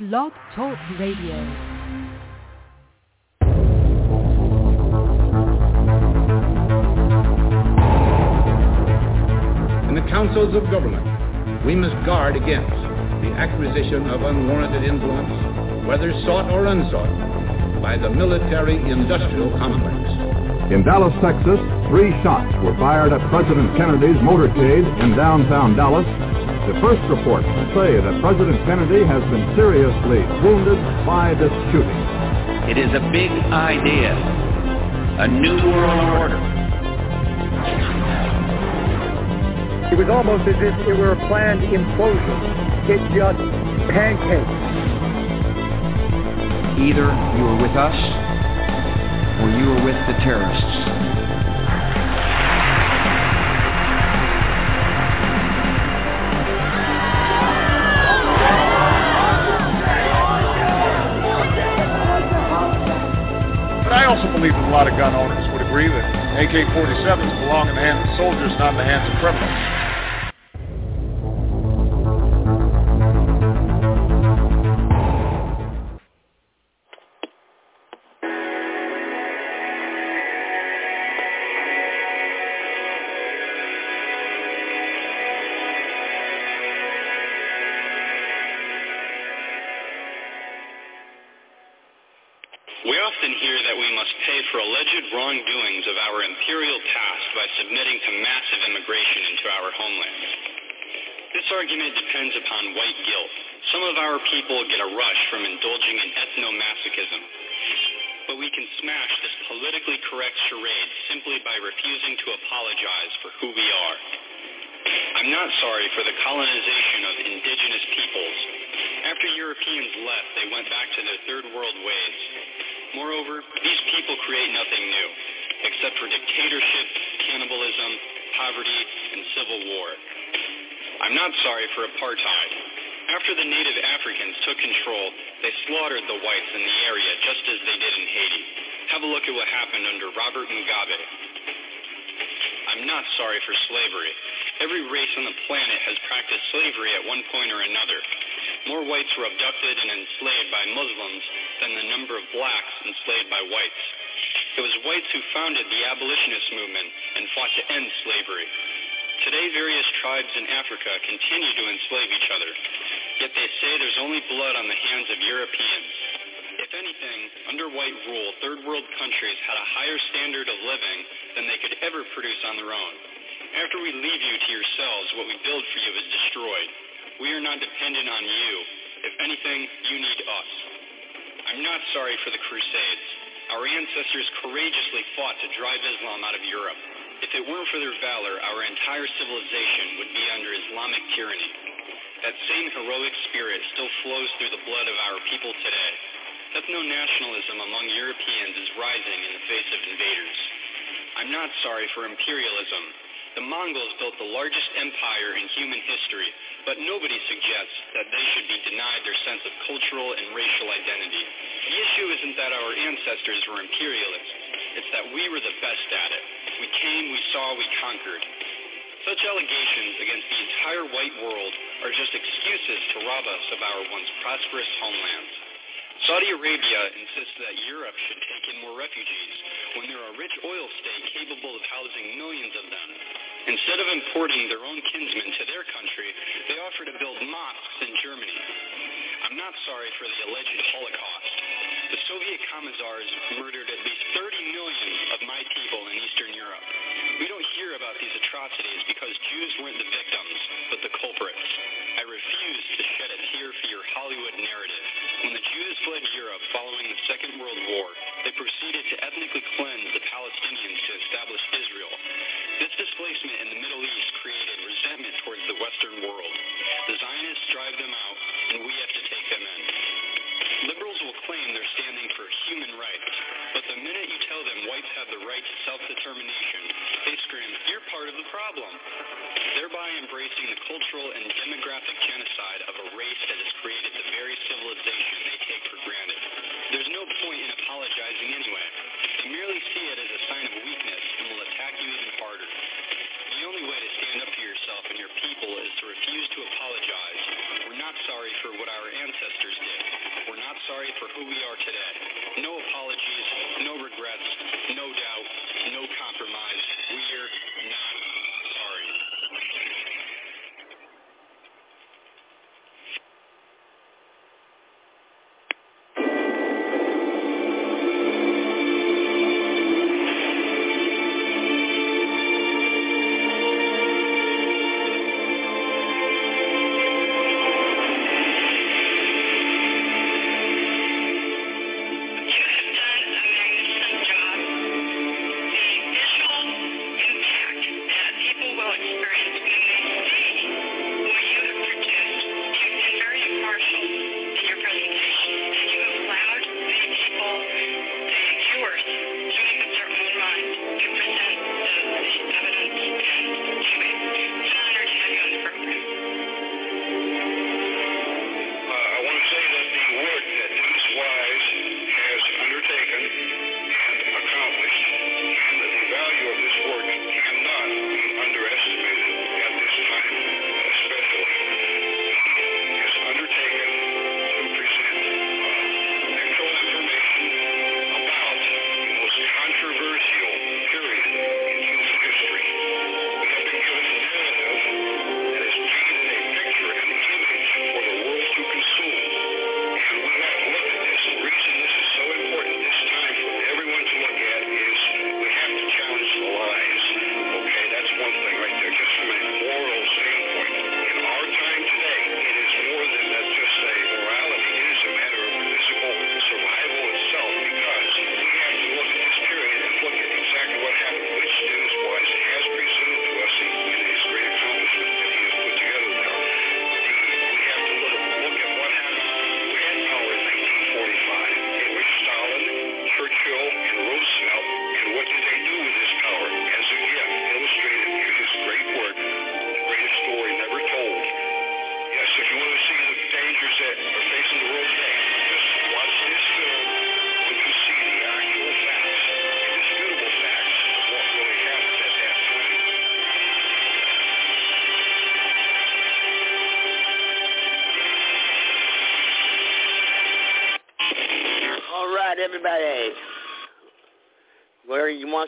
Blog Talk Radio. In the councils of government, we must guard against the acquisition of unwarranted influence, whether sought or unsought, by the military-industrial complex. In Dallas, Texas, three shots were fired at President Kennedy's motorcade in downtown Dallas. The first reports say that President Kennedy has been seriously wounded by this shooting. It is a big idea, a new world order. It was almost as if it were a planned implosion. It just pancaked. Either you are with us or you are with the terrorists. Lot of gun owners would agree that AK-47s belong in the hands of soldiers, not in the hands of criminals. Wrongdoings of our imperial past by submitting to massive immigration into our homeland. This argument depends upon white guilt. Some of our people get a rush from indulging in ethnomasochism. But we can smash this politically correct charade simply by refusing to apologize for who we are. I'm not sorry for the colonization of indigenous peoples. After Europeans left, they went back to their third world ways. Moreover, these people create nothing new, except for dictatorship, cannibalism, poverty, and civil war. I'm not sorry for apartheid. After the native Africans took control, they slaughtered the whites in the area just as they did in Haiti. Have a look at what happened under Robert Mugabe. I'm not sorry for slavery. Every race on the planet has practiced slavery at one point or another. More whites were abducted and enslaved by Muslims than the number of blacks enslaved by whites. It was whites who founded the abolitionist movement and fought to end slavery. Today, various tribes in Africa continue to enslave each other, yet they say there's only blood on the hands of Europeans. If anything, under white rule, third world countries had a higher standard of living than they could ever produce on their own. After we leave you to yourselves, what we build for you is destroyed. We are not dependent on you. If anything, you need us. I'm not sorry for the Crusades. Our ancestors courageously fought to drive Islam out of Europe. If it weren't for their valor, our entire civilization would be under Islamic tyranny. That same heroic spirit still flows through the blood of our people today. Ethno-nationalism among Europeans is rising in the face of invaders. I'm not sorry for imperialism. The Mongols built the largest empire in human history, but nobody suggests that they should be denied their sense of cultural and racial identity. The issue isn't that our ancestors were imperialists. It's that we were the best at it. We came, we saw, we conquered. Such allegations against the entire white world are just excuses to rob us of our once prosperous homelands. Saudi Arabia insists that Europe should take in more refugees when they're a rich oil state capable of housing millions of them. Instead of importing their own kinsmen to their country, they offer to build mosques in Germany. I'm not sorry for the alleged Holocaust. The Soviet Commissars murdered at least 30 million of my people in Eastern Europe. We don't hear about these atrocities because Jews weren't the victims, but the culprits. I refuse to shed a tear for your Hollywood narrative. When the Jews fled Europe following the Second World War, they proceeded to ethnically cleanse the Palestinians to establish Israel. This displacement in the Middle East created resentment towards the Western world. The Zionists drive them out, and we have to take them in. Liberals will claim they're standing for human rights, but the minute you tell them whites have the right to self-determination, they scream, you're part of the problem, thereby embracing the cultural and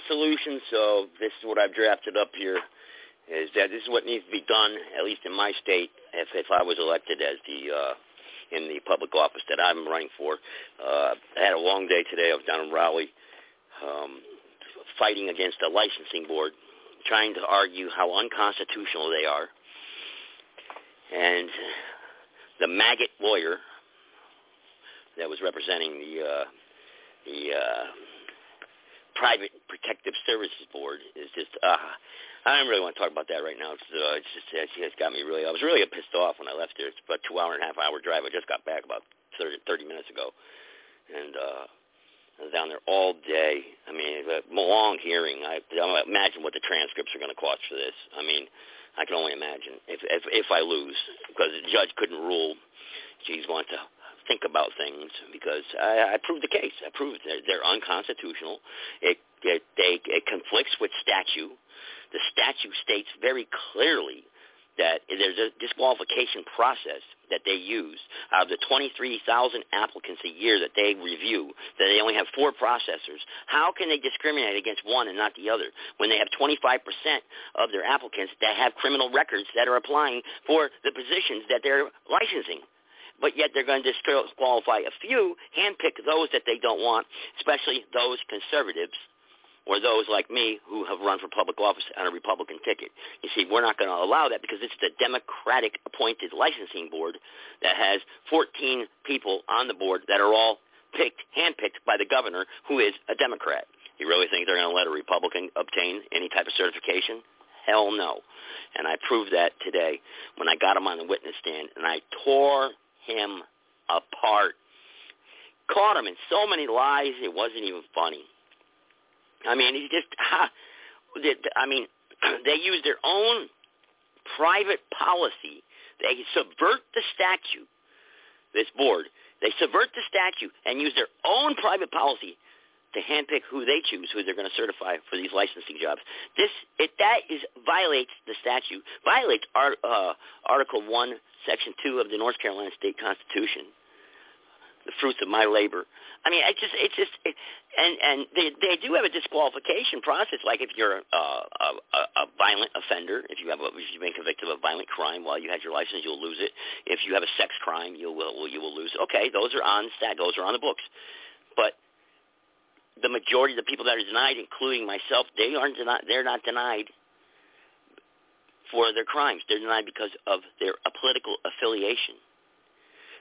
Solutions, so this is what I've drafted up here. Is that this is what needs to be done, at least in my state, if if I was elected as the uh, in the public office that I'm running for. Uh, I had a long day today. I was down in Raleigh, um, fighting against the licensing board, trying to argue how unconstitutional they are, and the maggot lawyer that was representing the uh, the uh, private protective services board is just uh, I don't really want to talk about that right now. It's, uh, it's just it's, got me really. I was really pissed off when I left there. It's about a two hour and a half hour drive. I just got back about 30, 30 minutes ago, and uh, I was down there all day. I mean, a long hearing. I, I imagine what the transcripts are going to cost for this. I mean, I can only imagine if if, if I lose because the judge couldn't rule. She's going to think about things because I, I proved the case. I proved they're, they're unconstitutional. It, it they it conflicts with statute. The statute states very clearly that there's a disqualification process that they use out of the 23,000 applicants a year that they review, that they only have four processors. How can they discriminate against one and not the other when they have 25% of their applicants that have criminal records that are applying for the positions that they're licensing? But yet they're going to disqualify a few, handpick those that they don't want, especially those conservatives or those like me who have run for public office on a Republican ticket. You see, we're not going to allow that because it's the Democratic appointed licensing board that has 14 people on the board that are all picked, handpicked by the governor who is a Democrat. You really think they're going to let a Republican obtain any type of certification? Hell no. And I proved that today when I got him on the witness stand, and I tore him apart. Caught him in so many lies, it wasn't even funny. I mean, he just, I mean, they use their own private policy. They subvert the statute, this board. They subvert the statute and use their own private policy to handpick who they choose, who they're going to certify for these licensing jobs. This, it, that is violates the statute, violates art, uh, Article One, Section 2 of the North Carolina State Constitution, the fruits of my labor. I mean, it just, it just, it, and and they they do have a disqualification process. Like if you're a, a, a violent offender, if you have a, if you've been convicted of a violent crime while you had your license, you'll lose it. If you have a sex crime, you will you will lose it. Okay, those are on stat, those are on the books. But the majority of the people that are denied, including myself, they aren't denied. They're not denied for their crimes. They're denied because of their political affiliation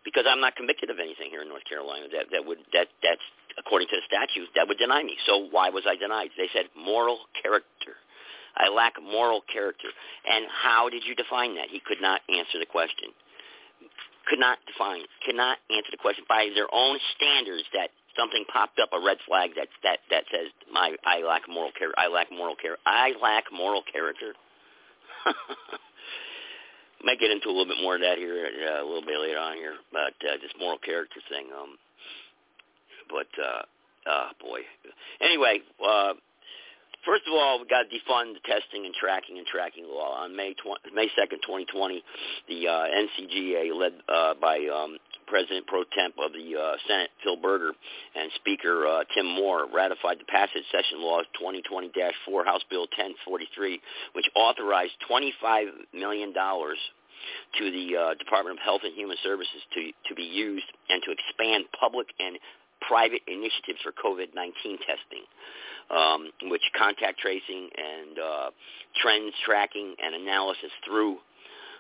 because I'm not convicted of anything here in North Carolina that that would that that's according to the statute that would deny me. So why was I denied? They said moral character. I lack moral character. And how did you define that? He could not answer the question. Could not define. Could not answer the question by their own standards that something popped up a red flag that that that says my I lack moral character. I lack moral character. I lack moral character. might get into a little bit more of that here uh, a little bit later on here, but uh, this moral character thing. Um, but uh, uh, boy, anyway, uh, first of all, we got to defund the testing and tracking and tracking law on May 20, May second, 2020. The uh, NCGA, led uh, by um, President pro temp of the uh, Senate, Phil Berger, and Speaker uh, Tim Moore ratified the passage session law 2020-4 House Bill 1043, which authorized $25 million to the uh, Department of Health and Human Services to, to be used and to expand public and private initiatives for COVID-19 testing, um, which contact tracing and uh, trends tracking and analysis through,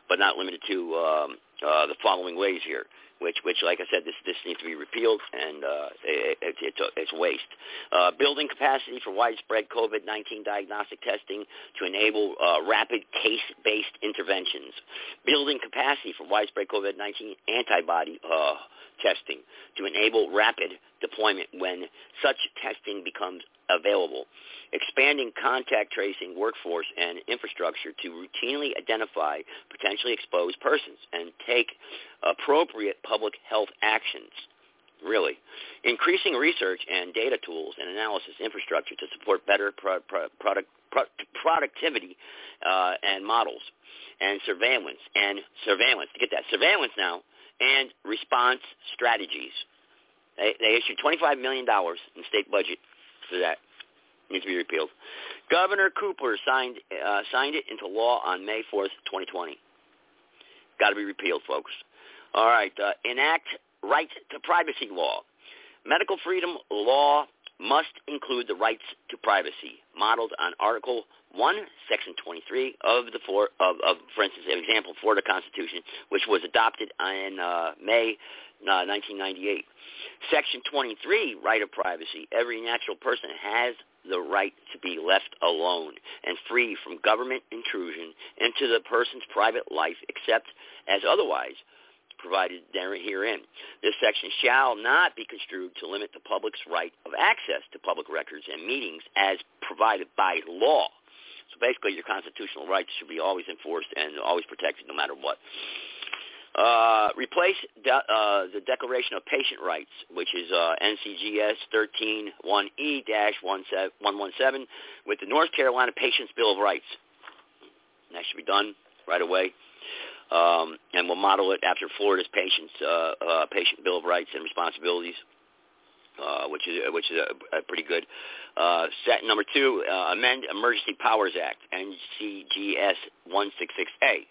but not limited to um, uh, the following ways here which, which, like I said, this this needs to be repealed, and uh, it, it, it's a, it's waste. Uh, building capacity for widespread COVID-19 diagnostic testing to enable uh, rapid case-based interventions. Building capacity for widespread COVID-19 antibody uh, testing to enable rapid deployment when such testing becomes available, expanding contact tracing workforce and infrastructure to routinely identify potentially exposed persons and take appropriate public health actions. Really, increasing research and data tools and analysis infrastructure to support better pro- pro- product pro- productivity uh, and models and surveillance and surveillance get that surveillance now and response strategies. They, they issued $25 million in state budget for that. Needs to be repealed. Governor Cooper signed uh, signed it into law on May 4th, 2020. Got to be repealed, folks. All right. Uh, enact right to privacy law. Medical freedom law must include the rights to privacy, modeled on Article 1, Section 23 of the, for, of, of for instance, an example, Florida Constitution, which was adopted in uh, May uh, 1998. Section 23, right of privacy. Every natural person has the right to be left alone and free from government intrusion into the person's private life except as otherwise provided herein. This section shall not be construed to limit the public's right of access to public records and meetings as provided by law. So basically, your constitutional rights should be always enforced and always protected no matter what. Uh, replace de- uh, the Declaration of Patient Rights, which is uh, NCGS 131E-117, with the North Carolina Patients Bill of Rights. that should be done right away. Um, and we'll model it after Florida's Patients uh, uh, Patient Bill of Rights and Responsibilities. Which is which is a, a pretty good. Set number two, amend Emergency Powers Act, NCGS 166A.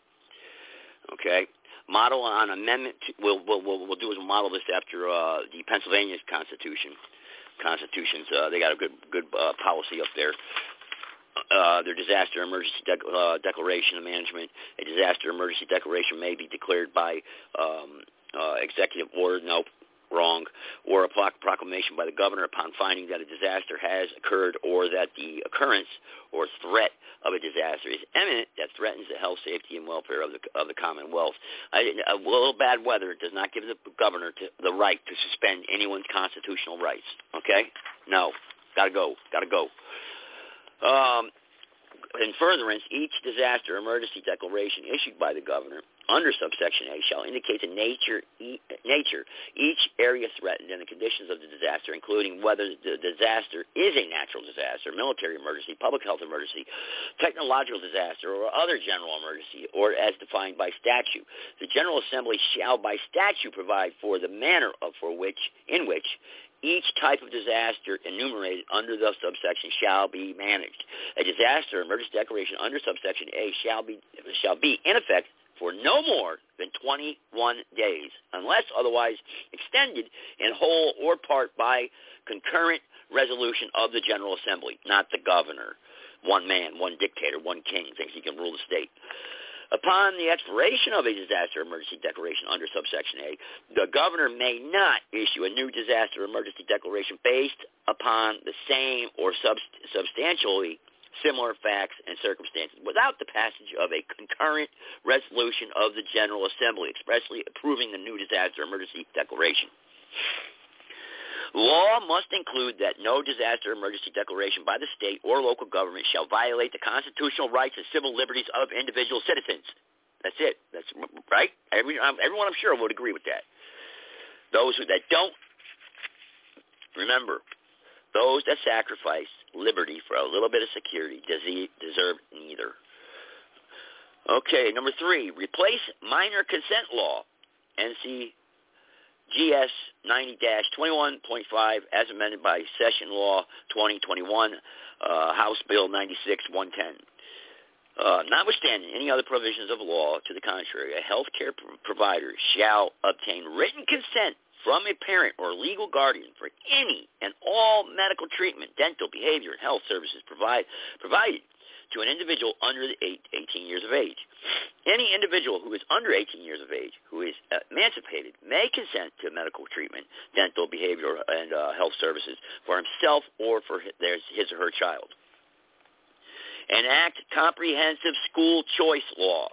Okay, model on amendment. To, we'll, we'll we'll we'll do is model this after uh, the Pennsylvania Constitution. Constitutions, uh, they got a good good uh, policy up there. Uh, their disaster emergency uh, declaration of management. A disaster emergency declaration may be declared by um, uh, executive order. Nope, wrong, or a proclamation by the governor upon finding that a disaster has occurred or that the occurrence or threat of a disaster is imminent that threatens the health, safety, and welfare of the of the Commonwealth. I, a little bad weather does not give the governor to, the right to suspend anyone's constitutional rights. Okay? No, gotta go, gotta go. Um, in furtherance, each disaster emergency declaration issued by the governor under subsection A shall indicate the nature nature, each area threatened, and the conditions of the disaster, including whether the disaster is a natural disaster, military emergency, public health emergency, technological disaster, or other general emergency, or as defined by statute. The General Assembly shall by statute provide for the manner of for which in which each type of disaster enumerated under the subsection shall be managed. A disaster emergency declaration under subsection A shall be shall be in effect for no more than 21 days, unless otherwise extended in whole or part by concurrent resolution of the General Assembly, not the governor. One man, one dictator, one king thinks he can rule the state. Upon the expiration of a disaster emergency declaration under subsection A, the governor may not issue a new disaster emergency declaration based upon the same or subst- substantially similar facts and circumstances without the passage of a concurrent resolution of the General Assembly expressly approving the new disaster emergency declaration. Law must include that no disaster emergency declaration by the state or local government shall violate the constitutional rights and civil liberties of individual citizens. That's it. That's right. Every, um, everyone, I'm sure, would agree with that. Those who, that don't, remember, those that sacrifice liberty for a little bit of security Does he deserve neither. Okay, number three, replace minor consent law, NC GS 90-21.5 as amended by Session Law 2021, uh, House Bill 96-110. Uh, notwithstanding any other provisions of law to the contrary, a health care provider shall obtain written consent from a parent or legal guardian for any and all medical treatment, dental, behavior, and health services provide, provided to an individual under the eight, 18 years of age. Any individual who is under 18 years of age who is emancipated may consent to medical treatment, dental, behavioral, and uh, health services for himself or for his, his or her child. Enact comprehensive school choice law.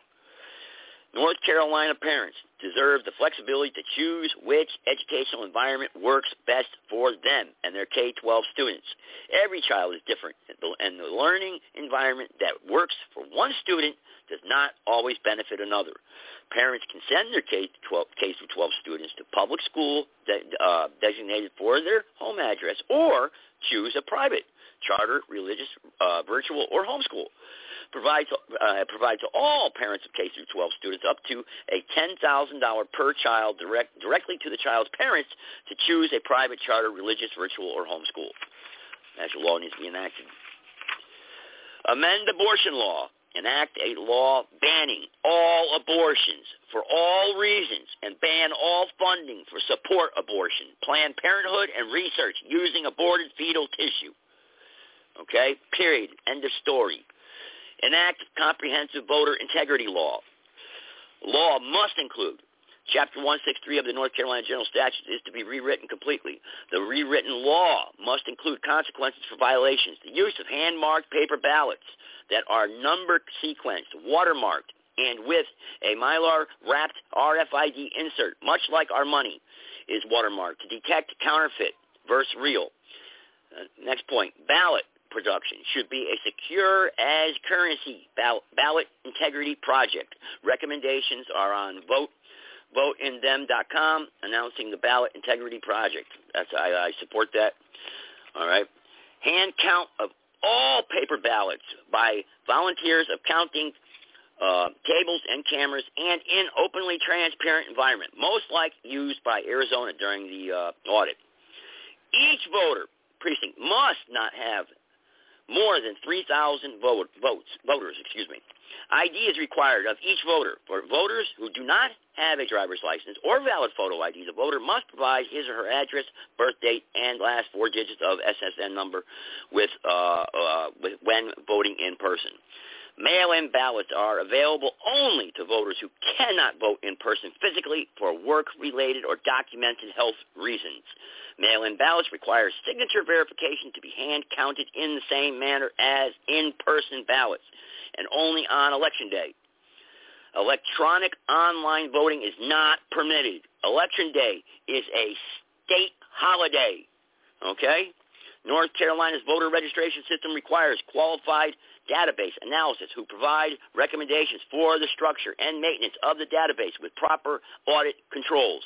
North Carolina parents deserve the flexibility to choose which educational environment works best for them and their K-12 students. Every child is different, and the learning environment that works for one student does not always benefit another. Parents can send their K-12, K-12 students to public school de- uh, designated for their home address or choose a private, charter, religious, uh, virtual, or homeschool provide to, uh, provide to all parents of K through 12 students up to a $10,000 per child direct, directly to the child's parents to choose a private charter, religious, virtual, or homeschool. National law needs to be enacted. Amend abortion law. Enact a law banning all abortions for all reasons and ban all funding for support abortion, Planned Parenthood, and research using aborted fetal tissue. Okay? Period. End of story enact comprehensive voter integrity law. Law must include Chapter 163 of the North Carolina General Statutes is to be rewritten completely. The rewritten law must include consequences for violations. The use of hand-marked paper ballots that are number sequenced, watermarked, and with a Mylar wrapped RFID insert, much like our money, is watermarked to detect counterfeit versus real. Uh, next point, ballot production should be a secure as currency ballot integrity project. Recommendations are on vote voteindem.com announcing the ballot integrity project. That's I, I support that. All right. Hand count of all paper ballots by volunteers of counting uh, tables and cameras and in openly transparent environment, most like used by Arizona during the uh, audit. Each voter precinct must not have more than 3,000 vote, votes, voters, excuse me. ID is required of each voter. For voters who do not have a driver's license or valid photo ID, the voter must provide his or her address, birth date, and last four digits of SSN number with, uh, uh, with when voting in person. Mail-in ballots are available only to voters who cannot vote in person physically for work-related or documented health reasons. Mail-in ballots require signature verification to be hand-counted in the same manner as in-person ballots, and only on Election Day. Electronic online voting is not permitted. Election Day is a state holiday. Okay? North Carolina's voter registration system requires qualified database analysis who provide recommendations for the structure and maintenance of the database with proper audit controls.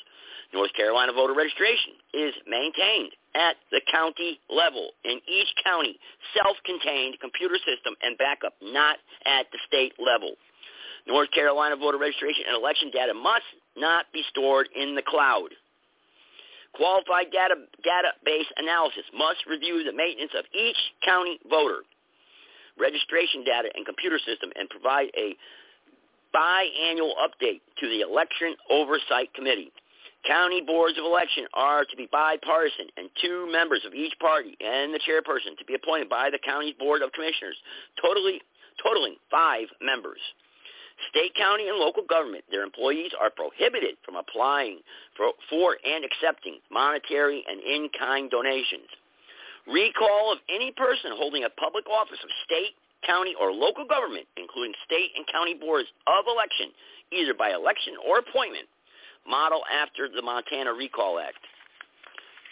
North Carolina voter registration is maintained at the county level in each county, self-contained computer system and backup, not at the state level. North Carolina voter registration and election data must not be stored in the cloud. Qualified data, database analysis must review the maintenance of each county voter registration data and computer system and provide a biannual update to the Election Oversight Committee. County boards of election are to be bipartisan, and two members of each party and the chairperson to be appointed by the county's board of commissioners, totally, totaling five members. State, county, and local government, their employees are prohibited from applying for, for and accepting monetary and in-kind donations. Recall of any person holding a public office of state, county, or local government, including state and county boards of election, either by election or appointment, model after the Montana Recall Act.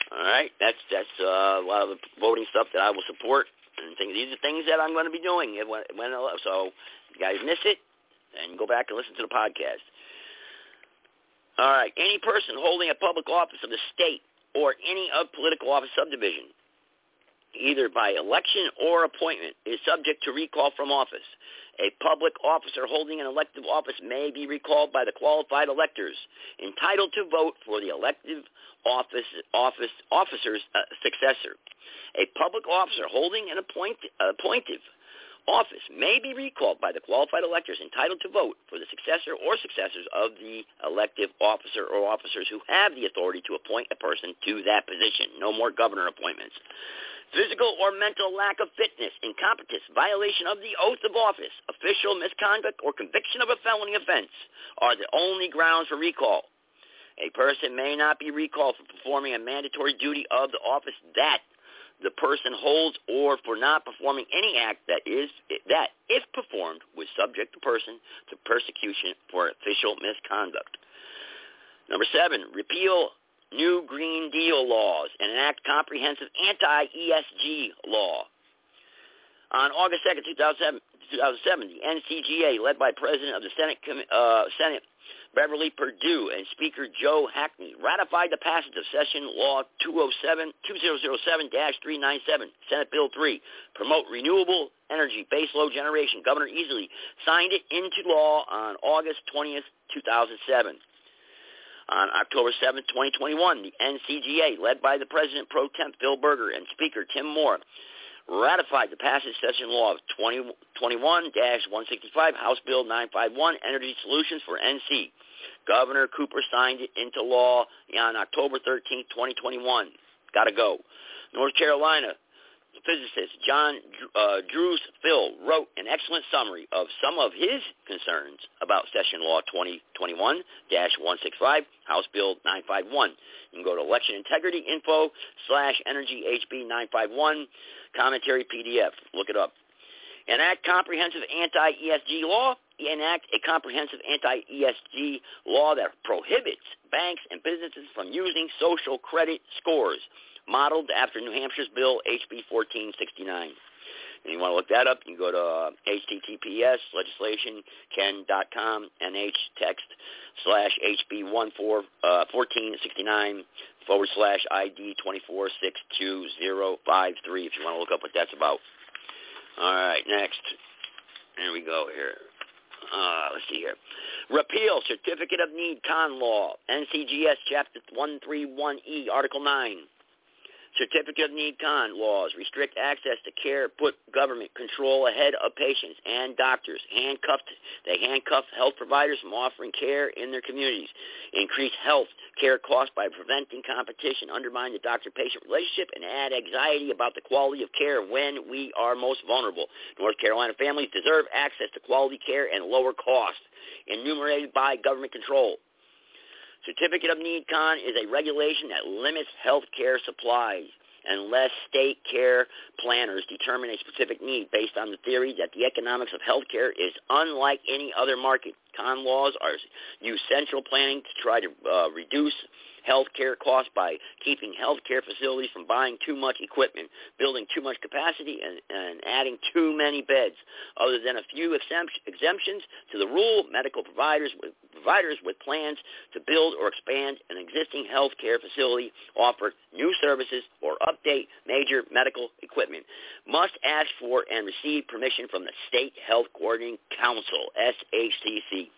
All right, that's that's uh, a lot of the voting stuff that I will support, and things. These are things that I'm going to be doing. When, when, so, you guys miss it, and go back and listen to the podcast. All right, any person holding a public office of the state or any of political office subdivision, either by election or appointment, is subject to recall from office. A public officer holding an elective office may be recalled by the qualified electors entitled to vote for the elective office, office officer's uh, successor. A public officer holding an appoint, appointive office may be recalled by the qualified electors entitled to vote for the successor or successors of the elective officer or officers who have the authority to appoint a person to that position. No more governor appointments physical or mental lack of fitness, incompetence, violation of the oath of office, official misconduct, or conviction of a felony offense are the only grounds for recall. A person may not be recalled for performing a mandatory duty of the office that the person holds or for not performing any act that is that if performed would subject the person to persecution for official misconduct. Number seven, repeal new Green Deal laws and enact comprehensive anti-ESG law. On August 2nd, 2007, 2007 the NCGA, led by President of the Senate, uh, Senate Beverly Perdue and Speaker Joe Hackney, ratified the passage of Session Law 207, 2007-397, Senate Bill 3, promote renewable energy baseload generation. Governor Easley signed it into law on August 20th, 2007. On October 7, 2021, the NCGA, led by the President Pro Tem Phil Berger and Speaker Tim Moore, ratified the passage session law of 2021-165, House Bill 951, Energy Solutions for NC. Governor Cooper signed it into law on October 13, 2021. Got to go. North Carolina, physicist John uh, Druce Phil wrote an excellent summary of some of his concerns about Session Law 2021-165, House Bill 951. You can go to Election Integrity Info slash Energy HB 951, commentary PDF. Look it up. Enact comprehensive anti-ESG law. Enact a comprehensive anti-ESG law that prohibits banks and businesses from using social credit scores modeled after New Hampshire's bill HB 1469. And you want to look that up, you can go to uh, https legislation.ken.com nh text slash HB 14, uh, 1469 forward slash ID 2462053 if you want to look up what that's about. All right, next. There we go here. Uh, let's see here. Repeal Certificate of Need Con Law, NCGS Chapter 131E, Article 9. Certificate of Need Con laws restrict access to care, put government control ahead of patients and doctors. Handcuffed, they handcuff health providers from offering care in their communities. Increase health care costs by preventing competition, undermine the doctor-patient relationship, and add anxiety about the quality of care when we are most vulnerable. North Carolina families deserve access to quality care and lower costs, enumerated by government control. Certificate of Need Con is a regulation that limits health care supplies unless state care planners determine a specific need based on the theory that the economics of health care is unlike any other market. Con laws are use central planning to try to uh, reduce health care costs by keeping health care facilities from buying too much equipment, building too much capacity, and, and adding too many beds. Other than a few exemptions to the rule, medical providers with, providers with plans to build or expand an existing health care facility, offer new services, or update major medical equipment must ask for and receive permission from the State Health Coordinating Council, SHCC.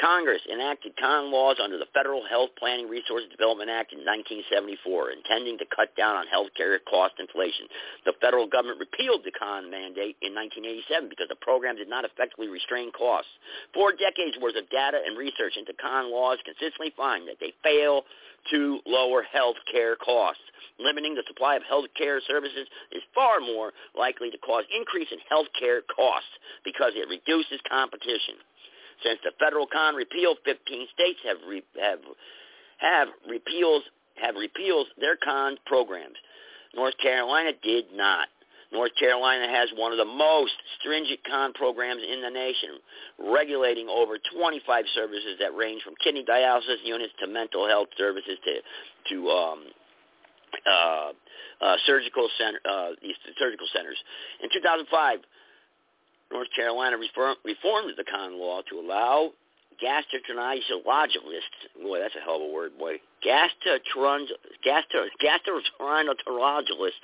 Congress enacted con laws under the Federal Health Planning Resource Development Act in 1974, intending to cut down on health care cost inflation. The federal government repealed the con mandate in 1987 because the program did not effectively restrain costs. Four decades worth of data and research into con laws consistently find that they fail to lower health care costs. Limiting the supply of health care services is far more likely to cause increase in health care costs because it reduces competition. Since the federal con repeal, 15 states have re, have have repeals have repeals their con programs. North Carolina did not. North Carolina has one of the most stringent con programs in the nation, regulating over 25 services that range from kidney dialysis units to mental health services to to um, uh, uh, surgical center uh, these surgical centers. In 2005, North Carolina reformed the con law to allow gastroenterologists, boy, that's a hell of a word, boy, gastroenterologists,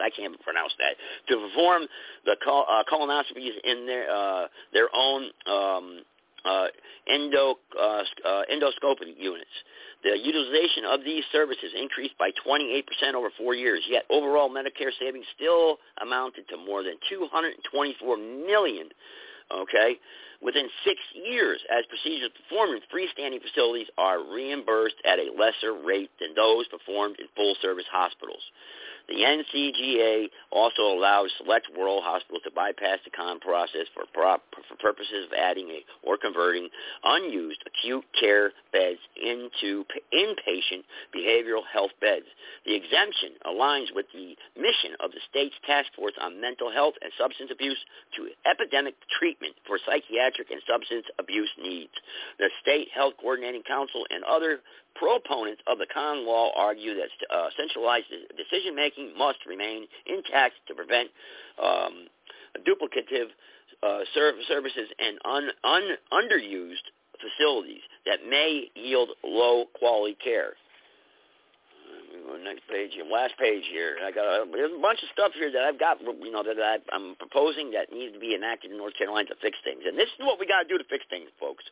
I can't pronounce that, to perform the col- uh, colonoscopies in their uh, their own um, uh, endo, uh, uh, endoscopy units. The utilization of these services increased by 28% over four years, yet overall Medicare savings still amounted to more than 224 million. Okay, within six years, as procedures performed in freestanding facilities are reimbursed at a lesser rate than those performed in full-service hospitals. The NCGA also allows select rural hospitals to bypass the con process for, prop, for purposes of adding a, or converting unused acute care beds into inpatient behavioral health beds. The exemption aligns with the mission of the state's task force on mental health and substance abuse to epidemic treatment for psychiatric and substance abuse needs. The State Health Coordinating Council and other Proponents of the con law argue that uh, centralized decision-making must remain intact to prevent um, duplicative uh, services and un- un- underused facilities that may yield low-quality care. Next page, last page here. I got a, there's a bunch of stuff here that I've got, you know, that I'm proposing that needs to be enacted in North Carolina to fix things. And this is what we got to do to fix things, folks.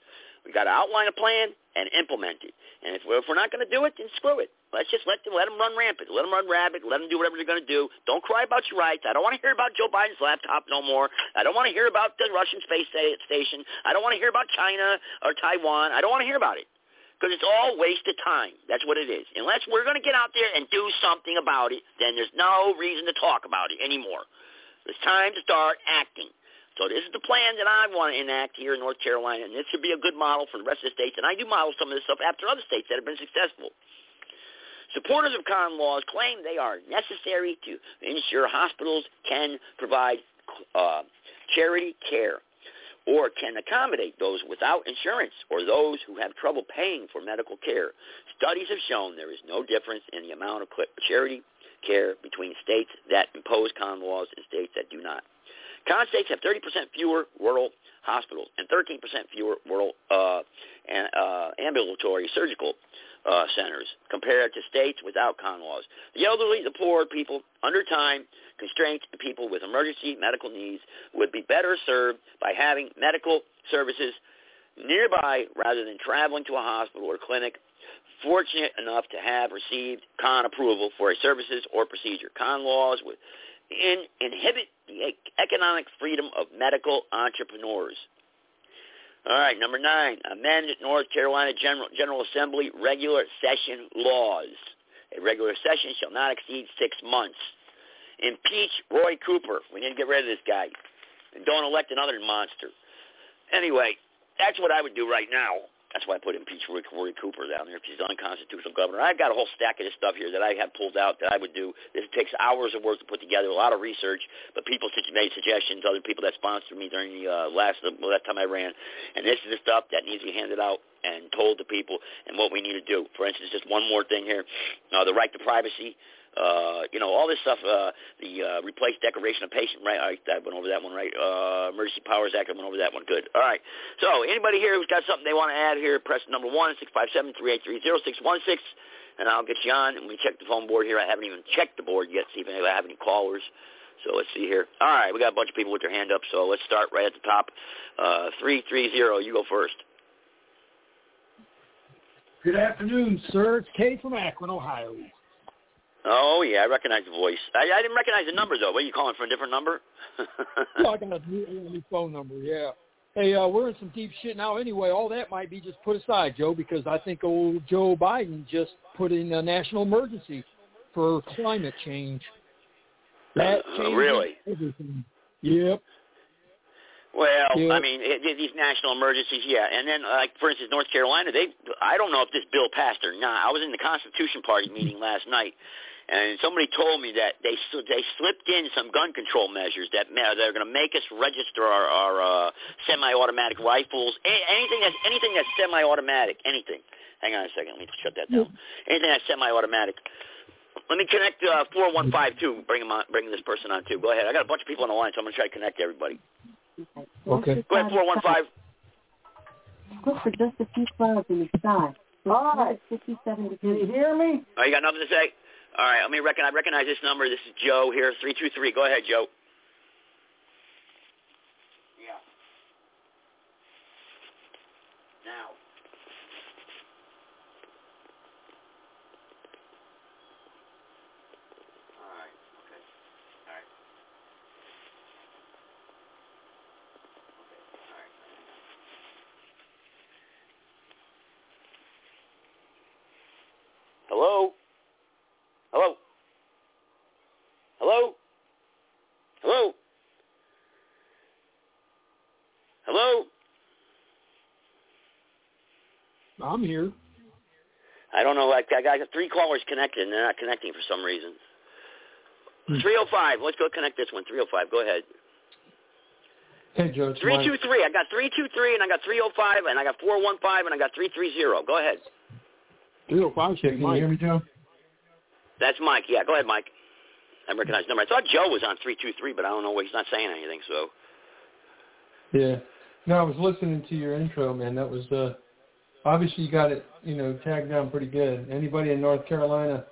We got to outline a plan and implement it. And if we're, if we're not going to do it, then screw it. Let's just let them let them run rampant. Let them run rampant. Let them do whatever they're going to do. Don't cry about your rights. I don't want to hear about Joe Biden's laptop no more. I don't want to hear about the Russian space station. I don't want to hear about China or Taiwan. I don't want to hear about it because it's all wasted time. That's what it is. Unless we're going to get out there and do something about it, then there's no reason to talk about it anymore. It's time to start acting. So this is the plan that I want to enact here in North Carolina, and this should be a good model for the rest of the states. And I do model some of this stuff after other states that have been successful. Supporters of con laws claim they are necessary to ensure hospitals can provide uh, charity care or can accommodate those without insurance or those who have trouble paying for medical care. Studies have shown there is no difference in the amount of charity care between states that impose con laws and states that do not. Con states have 30% fewer rural hospitals and 13% fewer rural uh, and, uh, ambulatory surgical uh, centers compared to states without con laws. The elderly, the poor, people under time constraints, and people with emergency medical needs would be better served by having medical services nearby rather than traveling to a hospital or clinic fortunate enough to have received con approval for a services or procedure. Con laws would in, inhibit the economic freedom of medical entrepreneurs. All right, number nine, amend North Carolina General, General Assembly regular session laws. A regular session shall not exceed six months. Impeach Roy Cooper. We need to get rid of this guy. And don't elect another monster. Anyway, that's what I would do right now. That's why I put impeach Roy, Roy Cooper down there if he's unconstitutional governor. I've got a whole stack of this stuff here that I have pulled out that I would do. This takes hours of work to put together, a lot of research, but people made suggestions, other people that sponsored me during the uh, last well, last time I ran, and this is the stuff that needs to be handed out and told to people and what we need to do. For instance, just one more thing here, uh, the right to privacy uh, you know, all this stuff, uh, the uh, replace declaration of patient right. I, I went over that one, right? Uh, Emergency Powers Act, I went over that one. Good. All right. So anybody here who's got something they want to add here, press number one, six five seven three eight three zero six one six, and I'll get you on. And we check the phone board here. I haven't even checked the board yet, see if I have any callers. So let's see here. All right, we got a bunch of people with their hand up, so let's start right at the top. Uh, 330, you go first. Good afternoon, sir. It's Kay from Akron, Ohio. Oh yeah, I recognize the voice. I, I didn't recognize the number though. What are you calling for a different number? yeah, I got a new, a new phone number. Yeah. Hey, uh, we're in some deep shit now. Anyway, all that might be just put aside, Joe, because I think old Joe Biden just put in a national emergency for climate change. That uh, really? everything. Yep. Well, I mean, it, it, these national emergencies, yeah. And then, like for instance, North Carolina, they I don't know if this bill passed or not. I was in the Constitution Party meeting last night, and somebody told me that they they slipped in some gun control measures that they're going to make us register our, our uh, semi-automatic rifles, anything that's anything that's semi-automatic, anything. Hang on a second, let me shut that down. Anything that's semi-automatic. Let me connect uh, four one five two. Bring him on. Bring this person on too. Go ahead. I got a bunch of people on the line, so I'm going to try to connect everybody. Okay. Go ahead, four one five. Look for just a few clouds in the sky. Hi. 57 degrees. Can you hear me? Oh, you got nothing to say? All right, let me reckon. I recognize this number. This is Joe here, three two three. Go ahead, Joe. Yeah. Now. All right. Okay. All right. Okay. All right. Hello? Hello? Hello? Hello? I'm here. I don't know. Like I got three callers connected, and they're not connecting for some reason. Hmm. 305. Let's go connect this one. 305. Go ahead. Hey, Joe. Three two three. Three Mike. two three. I got three two three, and I got three oh five, and I got four one five, and I got three three zero. Go ahead. 305, Can you hear me, Joe? That's Mike. Yeah, go ahead, Mike. I recognize the number. I thought Joe was on three two three, but I don't know why he's not saying anything. So Yeah. No, I was listening to your intro, man. That was uh obviously you got it, you know, tagged down pretty good. Anybody in North Carolina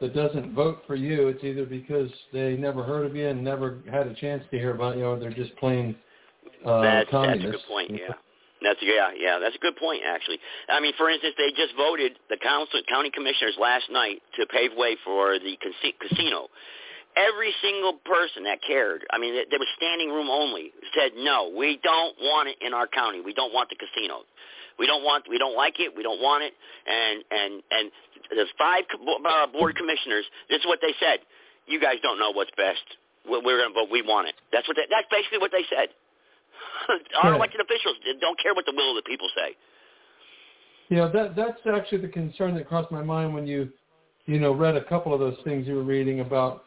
that doesn't vote for you, it's either because they never heard of you and never had a chance to hear about you, or they're just plain uh, that's that's a good point. Yeah. That's yeah, yeah. That's a good point, actually. I mean, for instance, they just voted the council, county commissioners last night to pave way for the casino. Every single person that cared, I mean, there was standing room only, said no. We don't want it in our county. We don't want the casino. We don't want. We don't like it. We don't want it. And and and the five uh, board commissioners. This is what they said. You guys don't know what's best. We're to vote. We want it. That's what. They, that's basically what they said. Our elected officials don't care what the will of the people say. You know, that that's actually the concern that crossed my mind when you, you know, read a couple of those things you were reading about,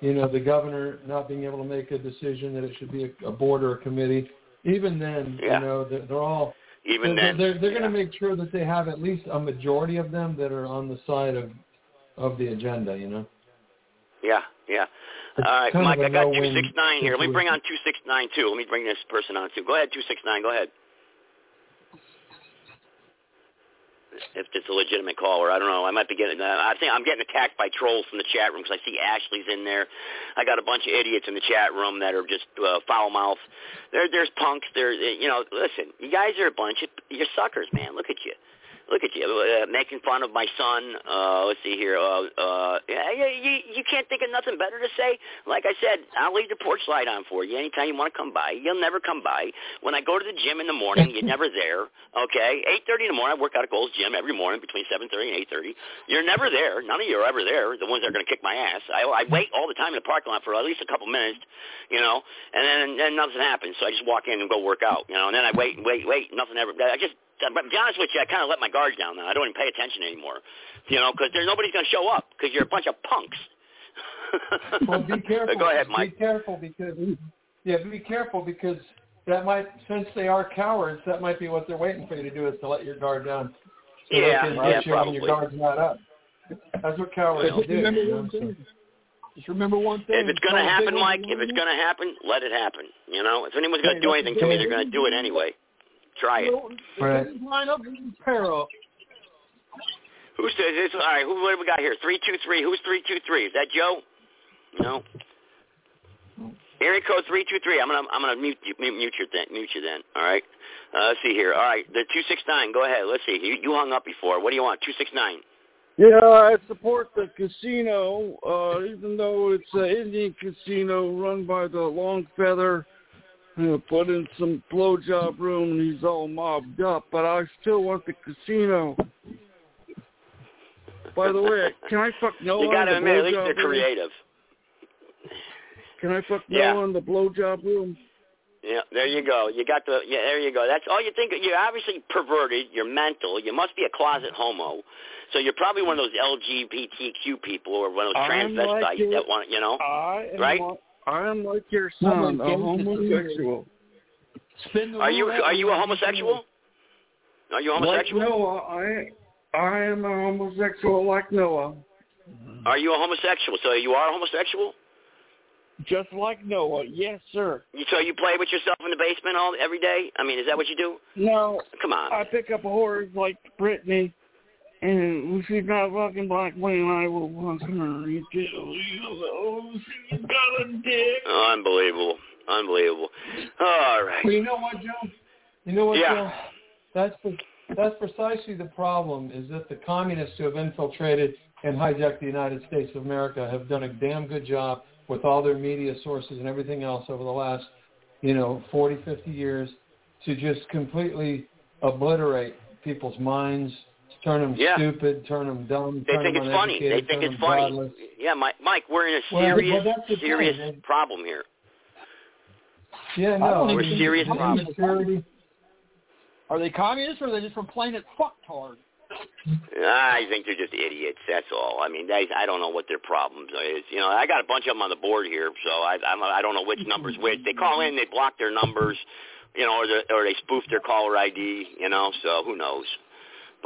you know, the governor not being able to make a decision that it should be a, a board or a committee. Even then, Yeah. you know, they're, they're all Even they're, then, they're, they're yeah. going to make sure that they have at least a majority of them that are on the side of of the agenda. You know. Yeah, yeah. It's All right, Mike, I got no-win 269 here. Let me bring on situation. 269 too. Let me bring this person on too. Go ahead, 269. Go ahead. If it's a legitimate caller, I don't know. I might be getting. Uh, I think I'm getting attacked by trolls from the chat room because I see Ashley's in there. I got a bunch of idiots in the chat room that are just uh, foul mouth. There, there's punks. There, you know, listen, you guys are a bunch of you're suckers, man. Look at you. Look at you uh, making fun of my son. Uh, let's see here. Uh, uh, you, you you can't think of nothing better to say. Like I said, I'll leave the porch light on for you anytime you want to come by. You'll never come by. When I go to the gym in the morning, you're never there. Okay, 8:30 in the morning. I work out at Gold's Gym every morning between 7:30 and 8:30. You're never there. None of you are ever there. The ones that are going to kick my ass. I, I wait all the time in the parking lot for at least a couple minutes, you know, and then then nothing happens. So I just walk in and go work out, you know, and then I wait and wait, wait. Nothing ever. I just but to be honest with you, I kind of let my guards down now. I don't even pay attention anymore, you know, because there's nobody's going to show up because you're a bunch of punks. Well, be careful. Go ahead, Mike. Be careful because yeah, be careful because that might since they are cowards, that might be what they're waiting for you to do is to let your guard down. So Yeah, they can yeah, get you when probably. your guard's not up. That's what cowards do. remember you know, one thing. Just remember one thing. If it's going to happen, Mike, if it's going to happen, let it happen. You know, if anyone's going to do anything to me, they're going to do it anyway. Try it. Well, Right. Line up and pair. Who's this? All right, who what do we got here? Three two three. Who's three two three? Is that Joe? No. Area code three two three. I'm gonna I'm gonna mute you mute mute your then mute you then. All right. Uh, let's see here. All right, the two six nine. Go ahead. Let's see. You you hung up before. What do you want? Two six nine. Yeah, I support the casino, uh, even though it's an Indian casino run by the Long Feather. Uh, put in some blowjob room and he's all mobbed up, but I still want the casino. By the way, can I fuck Noah you got to in the admit, at least they're room? creative. Can I fuck Yeah. Noah in the blowjob room? Yeah, there you go. You got the yeah, there you go. That's all you think. You're obviously perverted. You're mental. You must be a closet homo. So you're probably one of those LGBTQ people or one of those I'm transvestites like that want you know. I am Right? like, I am like your Someone son, a gave it to homosexual. Are you are you a homosexual? Are you a Like homosexual? Noah, I I am a homosexual like Noah. Are you a homosexual? So you are a homosexual? Just like Noah, yes, sir. You, so you play with yourself in the basement all every day? I mean, is that what you do? No, Come on. I pick up whores like Brittany, and if she's not fucking black women, I will fuck her until you know she's got a dick. Unbelievable. Unbelievable. All right. Well, you know what, Joe? You know what, Yeah. Joe? That's the, that's precisely the problem. Is that the communists who have infiltrated and hijacked the United States of America have done a damn good job with all their media sources and everything else over the last, you know, 40, 50 years to just completely obliterate people's minds, turn them Yeah. stupid, turn them dumb, They turn think them it's funny. They think it's funny. godless. Yeah, Mike, Mike, we're in a serious, well, that's the serious thing. problem here. Yeah, no, don't I even We're mean, serious the problems. Are they communists or are they just from planet fucktard? I think they're just idiots. That's all. I mean, they, I don't know what their problems is. You know, I got a bunch of them on the board here, so I, I'm, I don't know which numbers which. They call in, they block their numbers, you know, or, the, or they spoof their caller ID. You know, so who knows?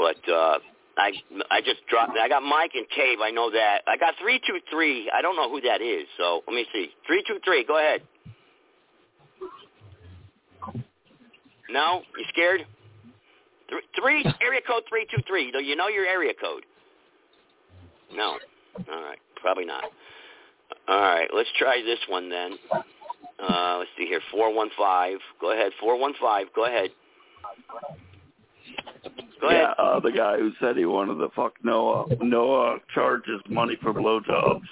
But uh, I, I just dropped. I got Mike and Cave. I know that. I got three two three. I don't know who that is. So let me see. Three two three. Go ahead. No, you scared? Three, three area code three two three. Do you know your area code? No. All right, probably not. All right, let's try this one then. Uh, let's see here, four one five. Go ahead, four one five. Go ahead. Go ahead. Yeah, uh, the guy who said he wanted to fuck Noah. Noah charges money for blowjobs.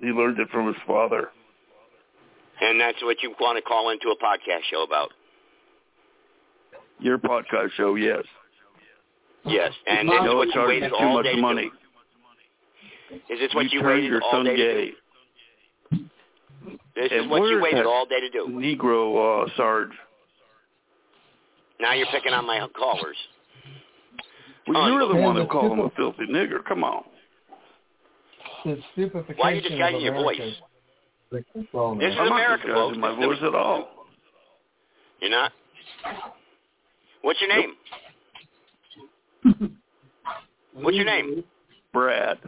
He learned it from his father. And that's what you want to call into a podcast show about. Your podcast show, yes. Yes, and this is Noah what you waited too all much day to do. Is this what you you waited your all son day to gay. do? This is what you waited all day to do. Negro uh, Sarge. Now you're picking on my callers. Well, you were the one who called him a filthy nigger. Come on. the stupefaction Why are you disguising of your voice? Well, This is I'm not America, disguising folks. my voice at all. You're not? What's your name? What's your name? Brad.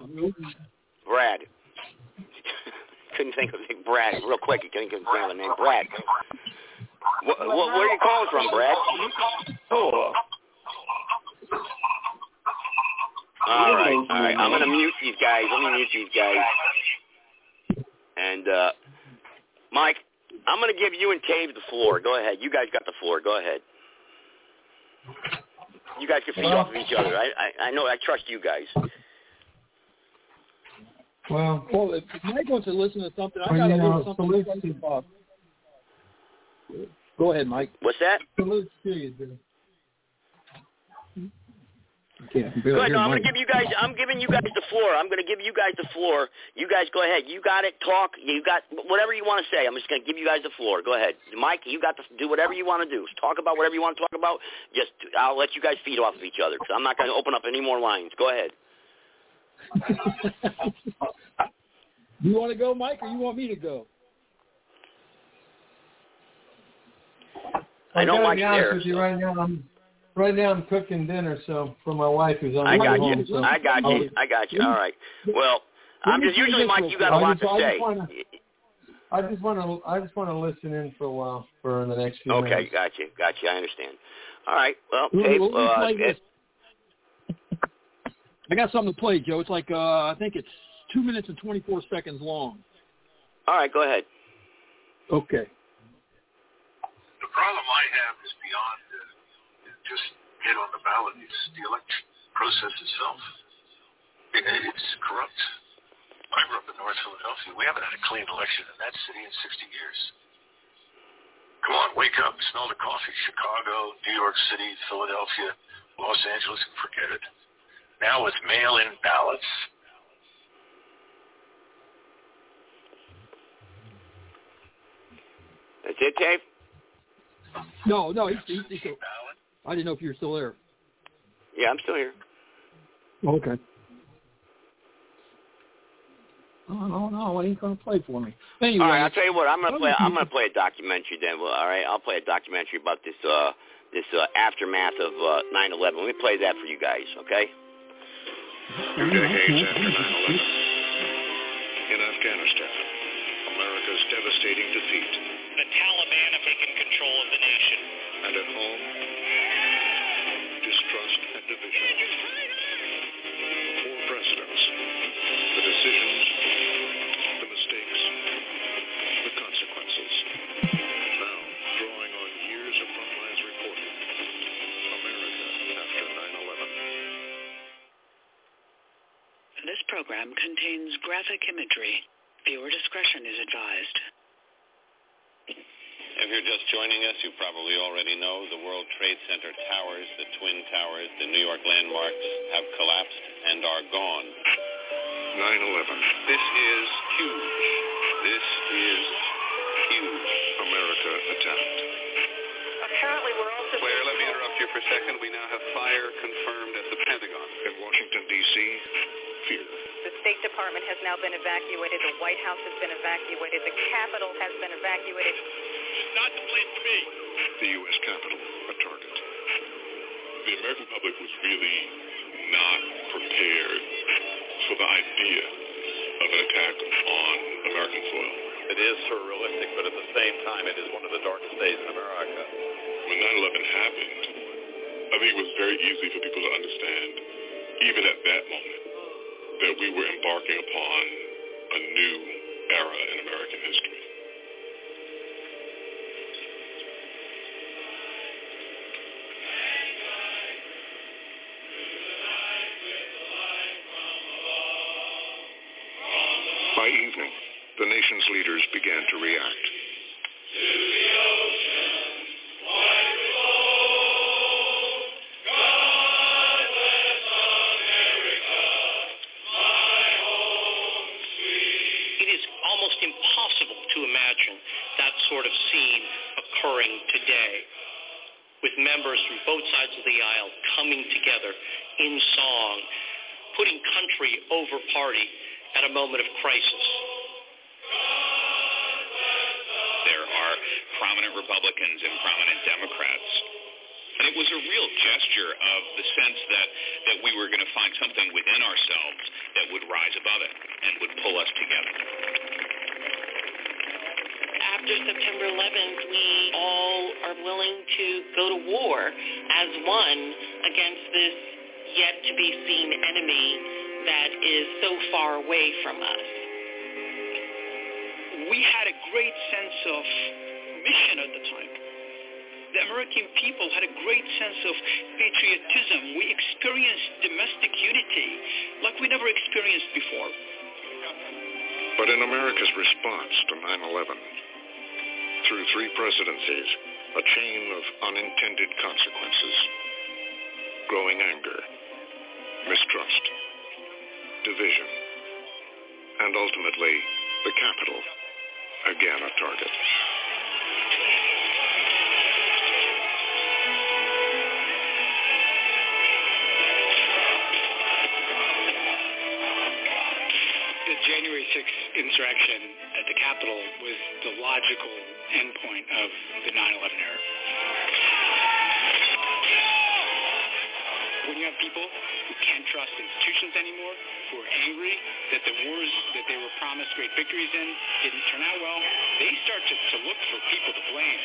Brad. couldn't think of it. Brad. Real quick, you couldn't think of a name. Brad. Wh- wh- where are you calling from, Brad? Oh, All right, all right. I'm gonna mute these guys. Let me mute these guys. And uh Mike, I'm gonna give you and Cave the floor. Go ahead. You guys got the floor. Go ahead. You guys can feed off of each other. I, I I know. I trust you guys. Well, Well, if Mike wants to listen to something, I got a you little something salute to say to- about. Go ahead, Mike. What's that? salute to you, dude. Yeah, Go ahead. No, I'm going to give you guys. I'm giving you guys the floor. I'm going to give you guys the floor. You guys go ahead. You got it. Talk. You got whatever you want to say. I'm just going to give you guys the floor. Go ahead, Mike. You got to do whatever you want to do. Talk about whatever you want to talk about. Just I'll let you guys feed off of each other because I'm not going to open up any more lines. Go ahead. you want to go, Mike, or you want me to go? I know gotta Mike's there. with you right now. I'm right now. I'm cooking dinner, so for my wife who's on I the way got home. you. So I got you. I got you. All right. Well, I'm just usually Mike. You got a lot to say. I just want to. I just want to listen in for a while for the next few Okay, minutes. got you. Got you. I understand. All right. Well, Let me- Dave, let me uh, play it- this. I got something to play, Joe. It's like uh, I think it's two minutes and 24 seconds long. all right. Go ahead. Okay. The problem I have is beyond uh, just hit on the ballot. It's the election process itself. It, it's corrupt. I grew up in North Philadelphia. We haven't had a clean election in that city in 60 years. Come on, wake up. Smell the coffee. Chicago, New York City, Philadelphia, Los Angeles, forget it. Now with mail-in ballots, That's it, Dave. No, no, he's, he's, he's still, I didn't know if you were still there. Yeah, I'm still here. Okay. Oh no, no, he's going to play for me. Anyway, All right, I'll tell you what. I'm gonna play. I'm gonna play a documentary then. Well, all right, I'll play a documentary about this uh this uh, aftermath of uh, 9/11. Let me play that for you guys, okay? Two decades after 9/11, in Afghanistan, America's devastating defeat, The Taliban have taken control of the nation. and at home, distrust and division. Four the decisions, the mistakes, the consequences. Now, drawing on years of reporting, America after 9/11. This program contains graphic imagery. Viewer discretion is advised. If you're just joining us, you probably already know the World Trade Center towers, the Twin Towers, the New York landmarks have collapsed and are gone. 9/11. This is huge. This is huge. America attacked. Apparently, we're also. Claire, let me interrupt you for a second. We now have fire confirmed at the Pentagon. In Washington, D.C., fear. The State Department has now been evacuated. The White House has been evacuated. The Capitol has been evacuated. Not the place to be. The U.S. Capitol, a target. the American public was really not prepared for the idea of an attack on American soil. It is surrealistic, but at the same time, it is one of the darkest days in America. When 9/11 happened, I think it was very easy for people to understand, even at that moment, that we were embarking upon a new era in American history. The nation's leaders began to react. It is almost impossible to imagine that sort of scene occurring today with members from both sides of the aisle coming together in song, putting country over party at a moment of crisis. Are prominent Republicans and prominent Democrats. And it was a real gesture of the sense that, that we were going to find something within ourselves that would rise above it and would pull us together. After September 11th, we all are willing to go to war as one against this yet to be seen enemy that is so far away from us. We had a great sense of mission at the time. The American people had a great sense of patriotism. We experienced domestic unity like we never experienced before. But in America's response to 9/11, through three presidencies, a chain of unintended consequences, growing anger, mistrust, division, and ultimately the capital, again a target. The January 6th insurrection at the Capitol was the logical endpoint of the 9/11 era. When you have people who can't trust institutions anymore, who are angry that the wars that they were promised great victories in didn't turn out well, they start to, to look for people to blame.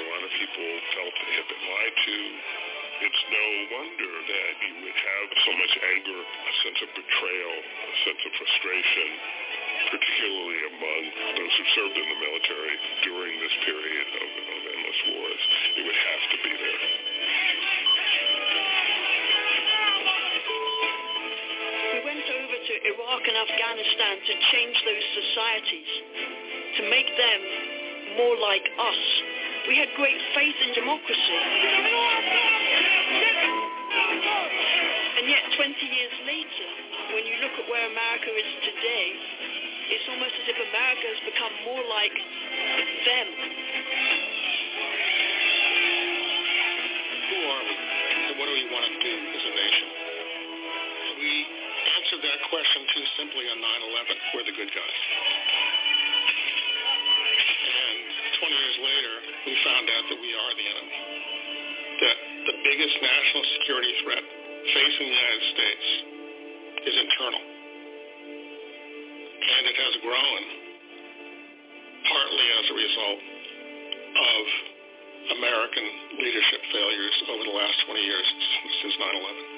A lot of people felt they had been lied to. It's no wonder that you would have so much anger, a sense of betrayal, a sense of frustration, particularly among those who served in the military during this period of, of endless wars. It would have to be there. Iraq and Afghanistan to change those societies, to make them more like us. We had great faith in democracy. And yet 20 years later, when you look at where America is today, it's almost as if America has become more like them. Who are we? And what do we want to do as a nation? That question too simply on 9-11. We're the good guys. And 20 years later, we found out that we are the enemy. That the biggest national security threat facing the United States is internal. And it has grown partly as a result of American leadership failures over the last 20 years since 9-11.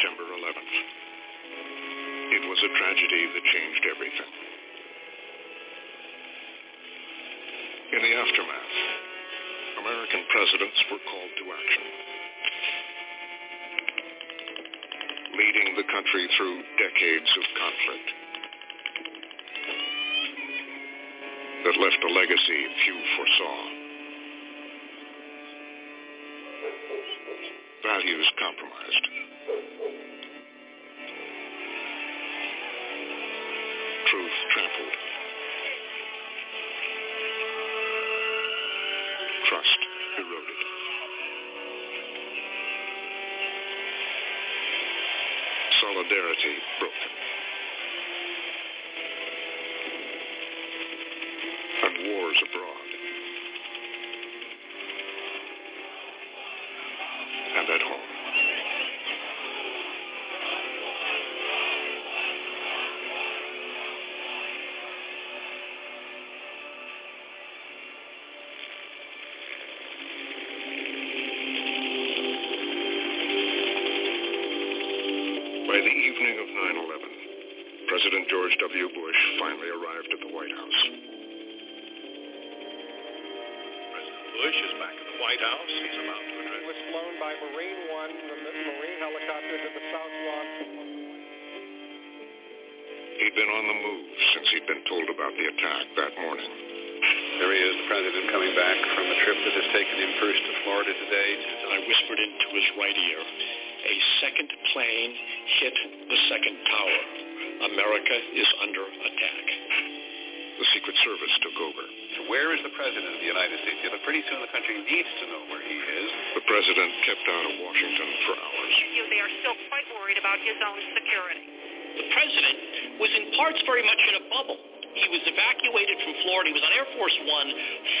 September 11th. It was a tragedy that changed everything. In the aftermath, American presidents were called to action, leading the country through decades of conflict that left a legacy few foresaw. Values compromised. Solidarity broken. He'd been told about the attack that morning. There he is, the president coming back from a trip that has taken him first to Florida today. I whispered into his right ear, a second plane hit the second tower. America is under attack. The Secret Service took over. So where is the president of the United States? Yeah, but pretty soon the country needs to know where he is. The president kept out of Washington for hours. They are still quite worried about his own security. The president was in parts very much in a bubble. He was evacuated from Florida. He was on Air Force One,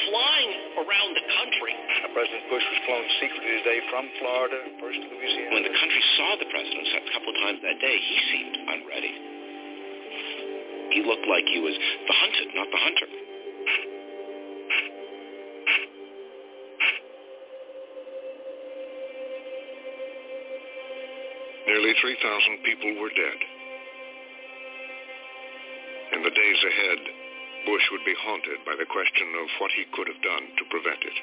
flying around the country. President Bush was flown secretly today from Florida, first to Louisiana. When the country saw the president a couple of times that day, he seemed unready. He looked like he was the hunted, not the hunter. Nearly 3,000 people were dead. In the days ahead, Bush would be haunted by the question of what he could have done to prevent it.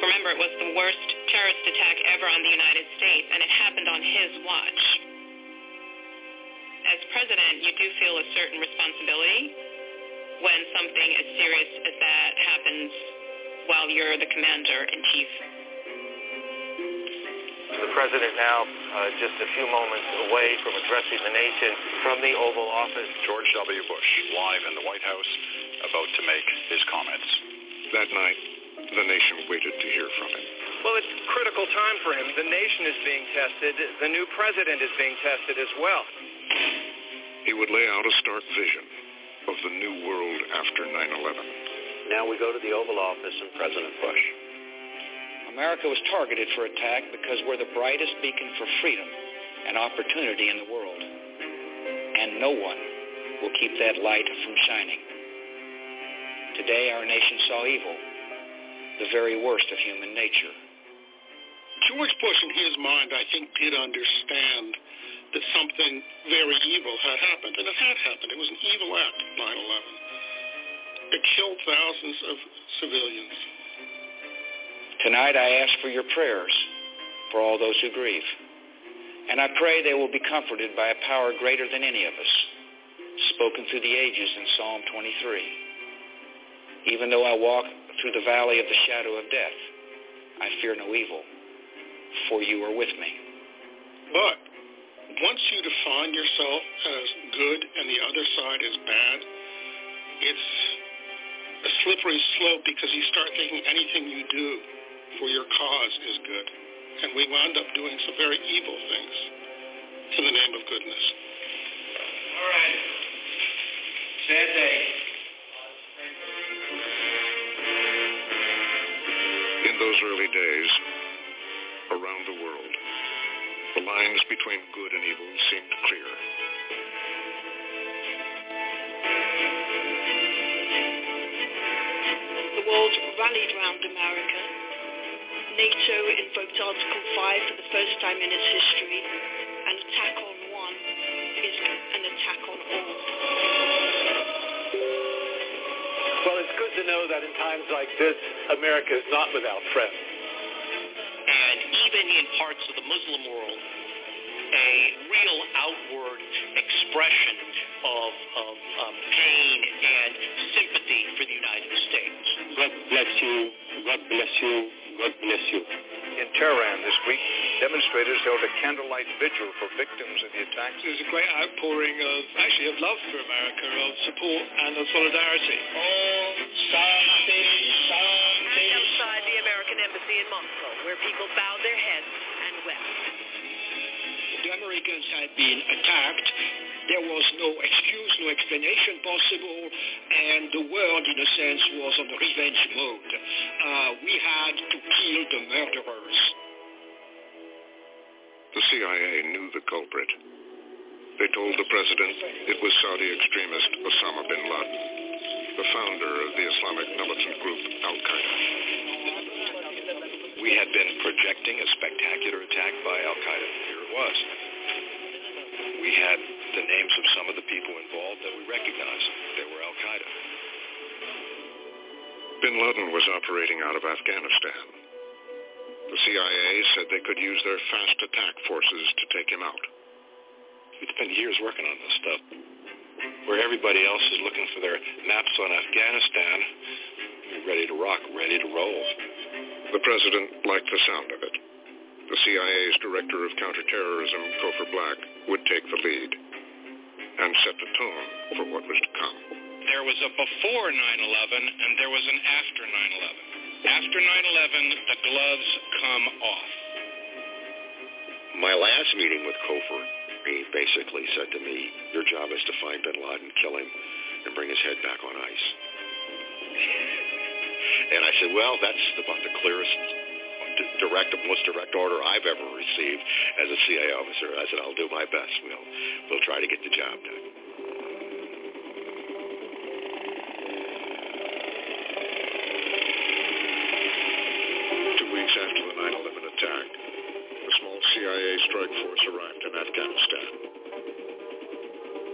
Remember, it was the worst terrorist attack ever on the United States, and it happened on his watch. As president, you do feel a certain responsibility when something as serious as that happens while you're the commander-in-chief. The president now uh, just a few moments away from addressing the nation from the Oval Office. George W. Bush, live in the White House, about to make his comments. That night, the nation waited to hear from him. Well, it's critical time for him. The nation is being tested. The new president is being tested as well. He would lay out a stark vision of the new world after 9-11. Now we go to the Oval Office and President Bush. America was targeted for attack because we're the brightest beacon for freedom and opportunity in the world. And no one will keep that light from shining. Today our nation saw evil, the very worst of human nature. George Bush, in his mind, I think, did understand that something very evil had happened. And it had happened. It was an evil act, 9-11. It killed thousands of civilians. Tonight I ask for your prayers for all those who grieve. And I pray they will be comforted by a power greater than any of us, spoken through the ages in Psalm 23. Even though I walk through the valley of the shadow of death, I fear no evil, for you are with me. But once you define yourself as good and the other side as bad, it's a slippery slope because you start thinking anything you do for your cause is good. And we wound up doing some very evil things in the name of goodness. All right. Sad day. In those early days, around the world, the lines between good and evil seemed clear. The world rallied round America. NATO invoked Article 5 for the first time in its history. An attack on one is an attack on all. Well, it's good to know that in times like this, America is not without friends. And even in parts of the Muslim world, a real outward expression of, of um, pain and sympathy for the United States. God bless you. God bless you. God bless you. In Tehran this week, demonstrators held a candlelight vigil for victims of the attacks. There's a great outpouring of, actually, of love for America, of support and of solidarity. And outside the American Embassy in Moscow, where people bowed their heads and wept. The Americans had been attacked. There was no excuse, no explanation possible, and the world, in a sense, was on revenge mode. Uh, we had to kill the murderers. The CIA knew the culprit. They told the president it was Saudi extremist Osama bin Laden, the founder of the Islamic militant group Al-Qaeda. We had been projecting a spectacular attack by Al-Qaeda. Here it was. We had the names of some of the people involved that we recognized. They were Al-Qaeda. Bin Laden was operating out of Afghanistan. The CIA said they could use their fast attack forces to take him out. We spent years working on this stuff. Where everybody else is looking for their maps on Afghanistan, we're ready to rock, ready to roll. The president liked the sound of it. The CIA's director of counterterrorism, Cofer Black, would take the lead and set the tone for what was to come. There was a before 9-11 and there was an after 9-11. After 9-11, the gloves come off. My last meeting with Cofer, he basically said to me, your job is to find bin Laden, kill him, and bring his head back on ice. And I said, well, that's about the clearest, direct, most direct order I've ever received as a CIA officer. I said, I'll do my best. We'll, we'll try to get the job done. Two weeks after the 9-11 attack, the small CIA strike force arrived in Afghanistan.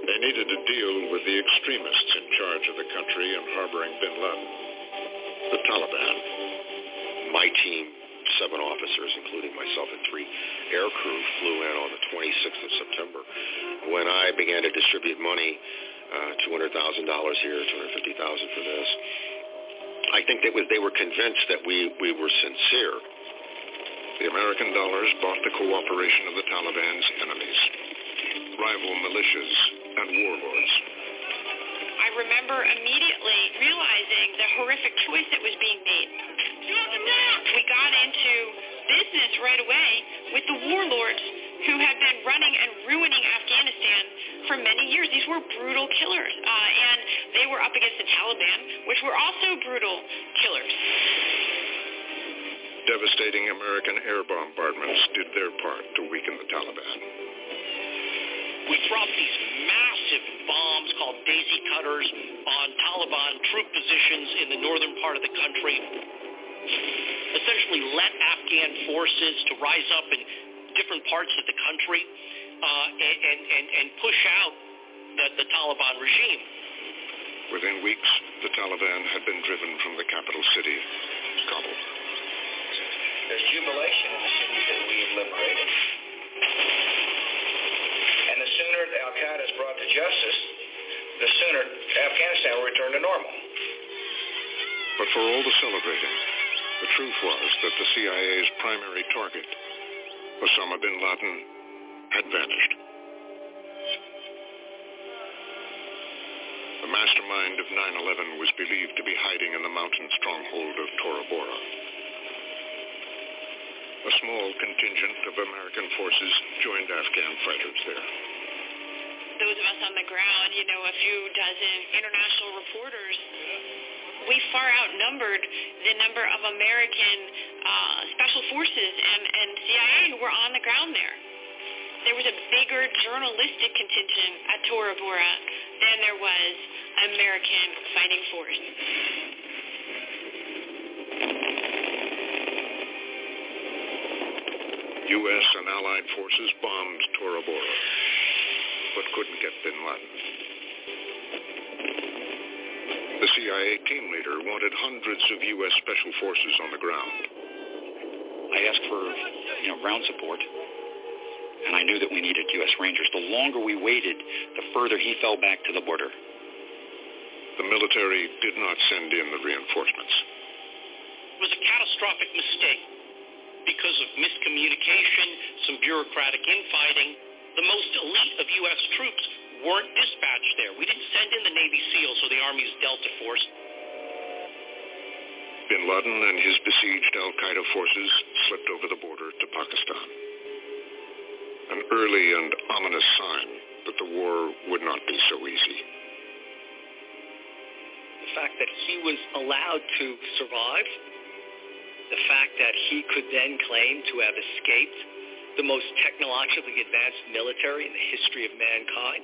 They needed to deal with the extremists in charge of the country and harboring bin Laden, the Taliban. My team seven officers, including myself and three air crew, flew in on the 26th of September. When I began to distribute money, uh, $200,000 here, 250000 for this, I think they, was, they were convinced that we, we were sincere. The American dollars bought the cooperation of the Taliban's enemies, rival militias and warlords. Remember immediately realizing the horrific choice that was being made. We got into business right away with the warlords who had been running and ruining Afghanistan for many years. These were brutal killers, uh, and they were up against the Taliban, which were also brutal killers. Devastating American air bombardments did their part to weaken the Taliban. We dropped these massive bombs called daisy cutters on Taliban troop positions in the northern part of the country, essentially let Afghan forces to rise up in different parts of the country uh, and, and, and push out the, the Taliban regime. Within weeks, the Taliban had been driven from the capital city, Kabul. There's jubilation in the cities that we have liberated. Sooner Al-Qaeda is brought to justice, the sooner Afghanistan will return to normal. But for all the celebrating, the truth was that the CIA's primary target, Osama bin Laden, had vanished. The mastermind of 9-11 was believed to be hiding in the mountain stronghold of Tora Bora. A small contingent of American forces joined Afghan fighters there. Those of us on the ground, you know, a few dozen international reporters, we far outnumbered the number of American uh, special forces and, and CIA who were on the ground there. There was a bigger journalistic contingent at Tora Bora than there was American fighting force. U.S. and Allied forces bombed Tora Bora, but couldn't get bin Laden. The CIA team leader wanted hundreds of U.S. special forces on the ground. I asked for, you know, ground support, and I knew that we needed U.S. Rangers. The longer we waited, the further he fell back to the border. The military did not send in the reinforcements. It was a catastrophic mistake because of miscommunication, some bureaucratic infighting. The most elite of U.S. troops weren't dispatched there. We didn't send in the Navy SEALs or the Army's Delta Force. Bin Laden and his besieged al-Qaeda forces slipped over the border to Pakistan. An early and ominous sign that the war would not be so easy. The fact that he was allowed to survive, the fact that he could then claim to have escaped the most technologically advanced military in the history of mankind,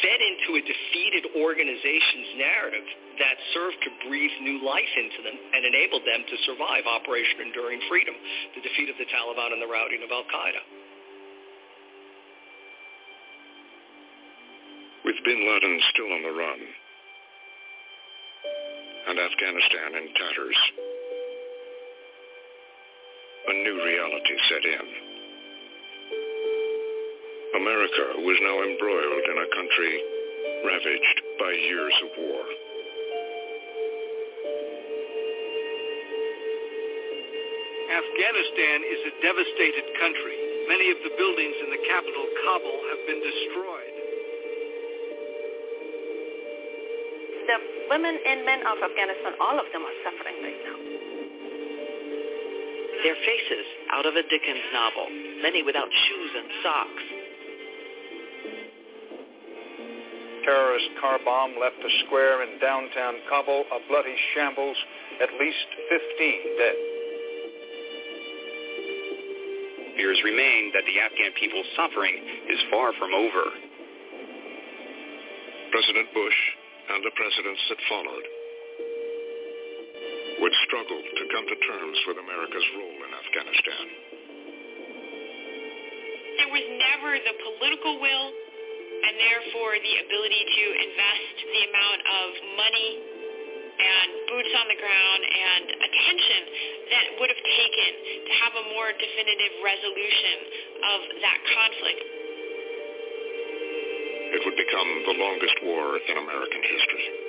fed into a defeated organization's narrative that served to breathe new life into them and enabled them to survive Operation Enduring Freedom, the defeat of the Taliban and the routing of al-Qaeda. With bin Laden still on the run and Afghanistan in tatters, a new reality set in. America was now embroiled in a country ravaged by years of war. Afghanistan is a devastated country. Many of the buildings in the capital, Kabul, have been destroyed. The women and men of Afghanistan, all of them are suffering right now. Their faces out of a Dickens novel, many without shoes and socks. Terrorist car bomb left a square in downtown Kabul a bloody shambles, at least 15 dead. Fears remain that the Afghan people's suffering is far from over. President Bush and the presidents that followed would struggle to come to terms with America's role in Afghanistan. There was never the political will and therefore the ability to invest the amount of money and boots on the ground and attention that would have taken to have a more definitive resolution of that conflict. It would become the longest war in American history.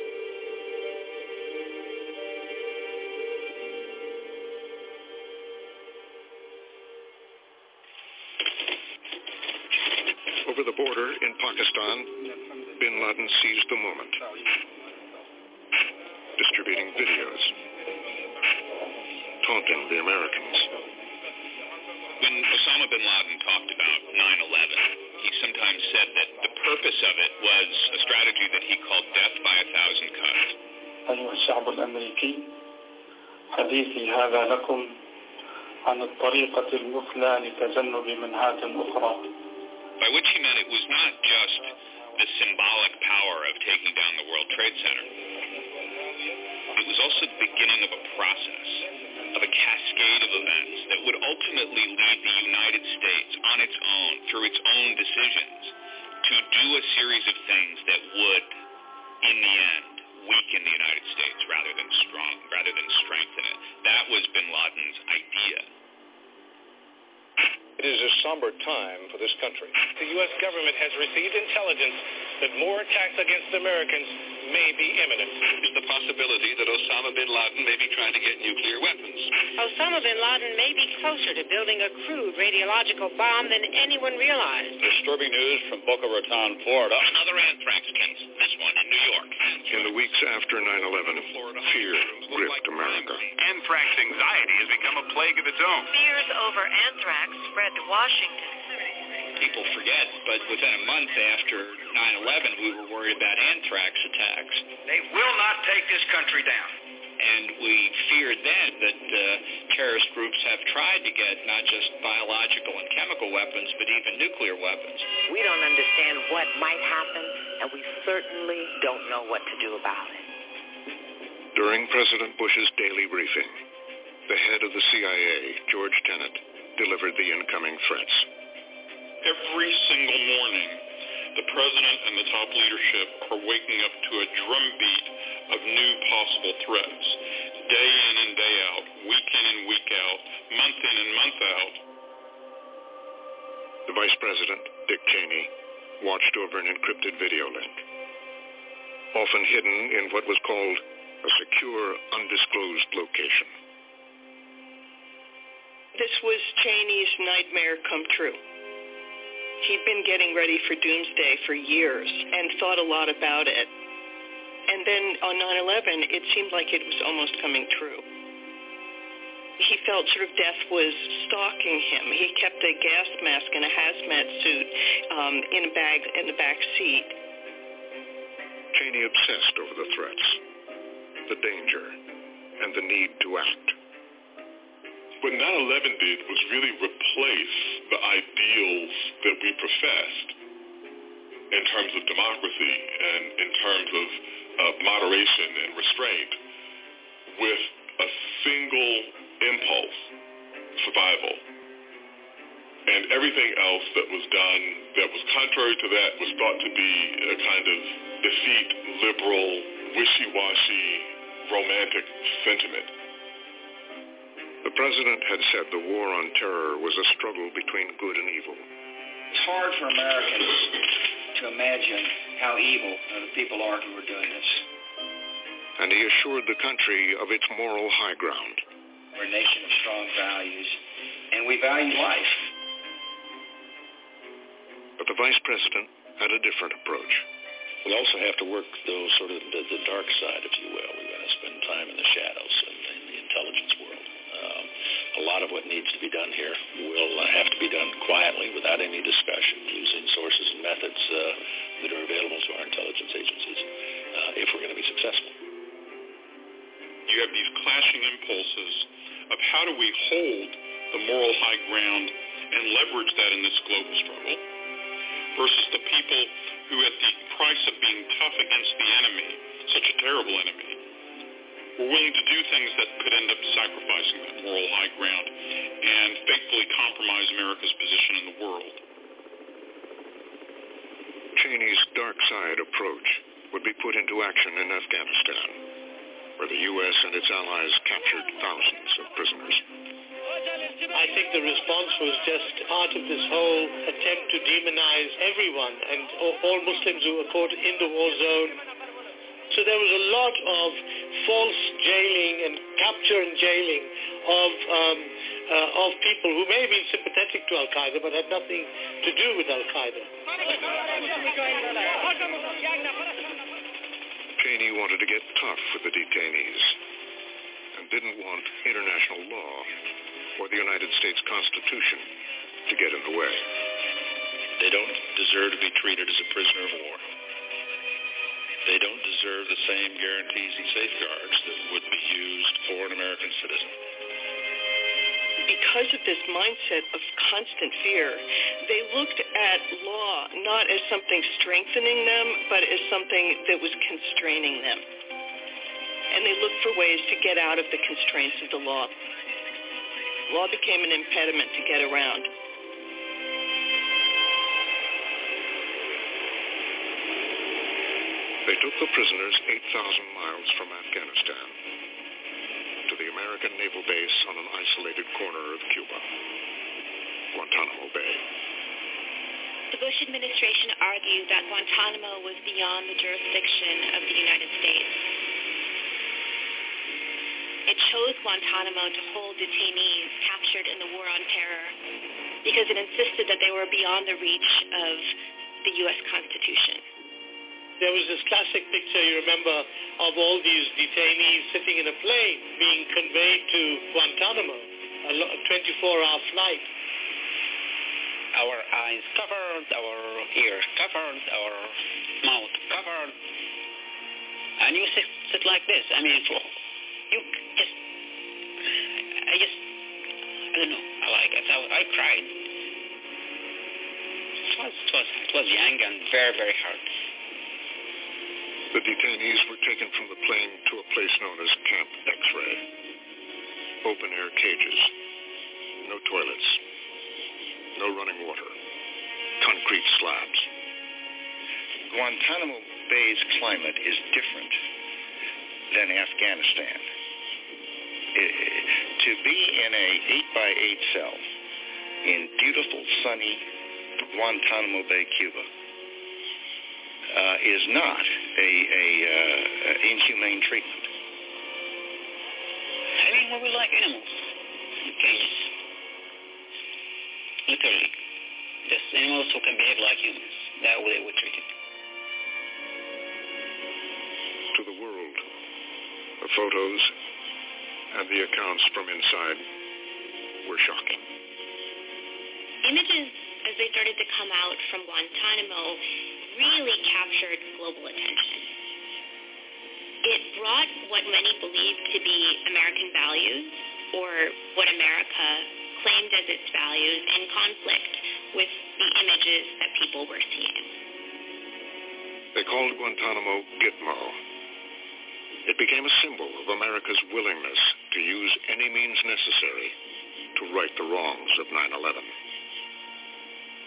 Pakistan, bin Laden seized the moment, distributing videos, taunting the Americans. When Osama bin Laden talked about 9-11, he sometimes said that the purpose of it was a strategy that he called death by a thousand cuts. أيها الشعب الأمريكي حديثي هذا لكم عن الطريقة المثلى لتجنب منهات أخرى by which he meant it was not just the symbolic power of taking down the World Trade Center. It was also the beginning of a process, of a cascade of events that would ultimately lead the United States on its own, through its own decisions, to do a series of things that would, in the end, weaken the United States rather than strong, rather than strengthen it. That was bin Laden's idea. It is a somber time for this country. The U.S. government has received intelligence that more attacks against Americans may be imminent. There's the possibility that Osama bin Laden may be trying to get nuclear weapons. Osama bin Laden may be closer to building a crude radiological bomb than anyone realized. Disturbing news from Boca Raton, Florida. Another anthrax case, this one in New York. In the weeks after 9-11, fear gripped America. Anthrax anxiety has become a plague of its own. Fears over anthrax spread to Washington. People forget, but within a month after 9-11, we were worried about anthrax attacks. They will not take this country down. And we feared then that uh, terrorist groups have tried to get not just biological and chemical weapons, but even nuclear weapons. We don't understand what might happen, and we certainly don't know what to do about it. During President Bush's daily briefing, the head of the CIA, George Tenet, delivered the incoming threats. Every single morning, the president and the top leadership are waking up to a drumbeat of new possible threats, day in and day out, week in and week out, month in and month out. The vice president, Dick Cheney, watched over an encrypted video link, often hidden in what was called a secure, undisclosed location. This was Cheney's nightmare come true. He'd been getting ready for doomsday for years and thought a lot about it. And then on 9-11, it seemed like it was almost coming true. He felt sort of death was stalking him. He kept a gas mask and a hazmat suit um, in a bag in the back seat. Cheney obsessed over the threats, the danger, and the need to act. What 9-11 did was really replace the ideals that we professed in terms of democracy and in terms of uh, moderation and restraint with a single impulse, survival. And everything else that was done that was contrary to that was thought to be a kind of effete, liberal, wishy-washy, romantic sentiment. The president had said the war on terror was a struggle between good and evil. It's hard for Americans to imagine how evil the people are who are doing this. And he assured the country of its moral high ground. We're a nation of strong values, and we value life. But the vice president had a different approach. We also have to work, though, sort of the, the dark side, if you will. We've got to spend time in the shadows and in the intelligence world. A lot of what needs to be done here will uh, have to be done quietly without any discussion, using sources and methods uh, that are available to our intelligence agencies uh, if we're going to be successful. You have these clashing impulses of how do we hold the moral high ground and leverage that in this global struggle versus the people who at the price of being tough against the enemy, such a terrible enemy, were willing to do things that could end up sacrificing that moral high ground and faithfully compromise America's position in the world. Cheney's dark side approach would be put into action in Afghanistan. where the U.S. and its allies captured thousands of prisoners. I think the response was just part of this whole attempt to demonize everyone and all Muslims who were caught in the war zone. So there was a lot of false jailing and capture and jailing of um, uh, of people who may have been sympathetic to Al Qaeda but had nothing to do with Al Qaeda. Cheney wanted to get tough with the detainees and didn't want international law or the United States Constitution to get in the way. They don't deserve to be treated as a prisoner of war. They don't deserve the same guarantees and safeguards that would be used for an American citizen. Because of this mindset of constant fear, they looked at law not as something strengthening them, but as something that was constraining them. And they looked for ways to get out of the constraints of the law. Law became an impediment to get around. They took the prisoners 8,000 miles from Afghanistan to the American naval base on an isolated corner of Cuba, Guantanamo Bay. The Bush administration argued that Guantanamo was beyond the jurisdiction of the United States. It chose Guantanamo to hold detainees captured in the War on Terror because it insisted that they were beyond the reach of the U.S. Constitution. There was this classic picture, you remember, of all these detainees sitting in a plane being conveyed to Guantanamo, a 24-hour flight. Our eyes covered, our ears covered, our mouth covered. And you sit, sit like this. I mean, you just, I just, I don't know. I like it. I, I cried. It was, it was, it was young and very, very hard. The detainees were taken from the plane to a place known as Camp X-Ray. Open-air cages. No toilets. No running water. Concrete slabs. Guantanamo Bay's climate is different than Afghanistan. It, to be in a 8 by 8 cell in beautiful, sunny Guantanamo Bay, Cuba, uh, is not a, a uh, inhumane treatment. I mean, we were like animals in cages. Literally. Just animals who can behave like humans. That way they were treated. To the world, the photos and the accounts from inside were shocking. Images, as they started to come out from Guantanamo, really captured global attention. It brought what many believed to be American values, or what America claimed as its values, in conflict with the images that people were seeing. They called Guantanamo Gitmo. It became a symbol of America's willingness to use any means necessary to right the wrongs of 9-11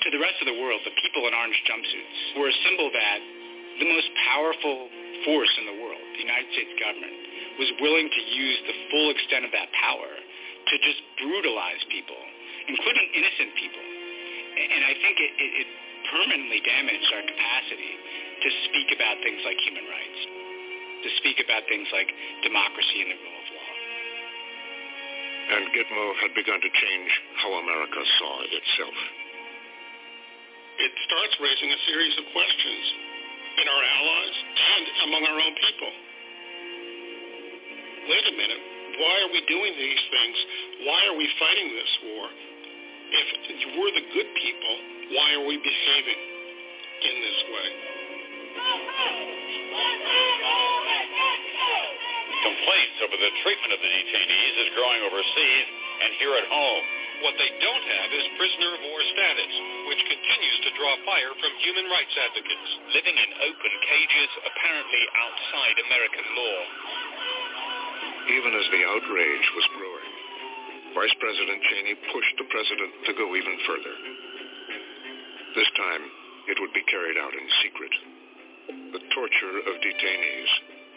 to the rest of the world, the people in orange jumpsuits were a symbol that the most powerful force in the world, the United States government, was willing to use the full extent of that power to just brutalize people, including innocent people. And I think it, it, it permanently damaged our capacity to speak about things like human rights, to speak about things like democracy and the rule of law. And Gitmo had begun to change how America saw itself it starts raising a series of questions in our allies and among our own people. Wait a minute. Why are we doing these things? Why are we fighting this war? If we're the good people, why are we behaving in this way? Complaints over the treatment of the detainees is growing overseas and here at home. What they don't have is prisoner of war status, which continues to draw fire from human rights advocates. Living in open cages, apparently outside American law. Even as the outrage was growing, Vice President Cheney pushed the president to go even further. This time, it would be carried out in secret. The torture of detainees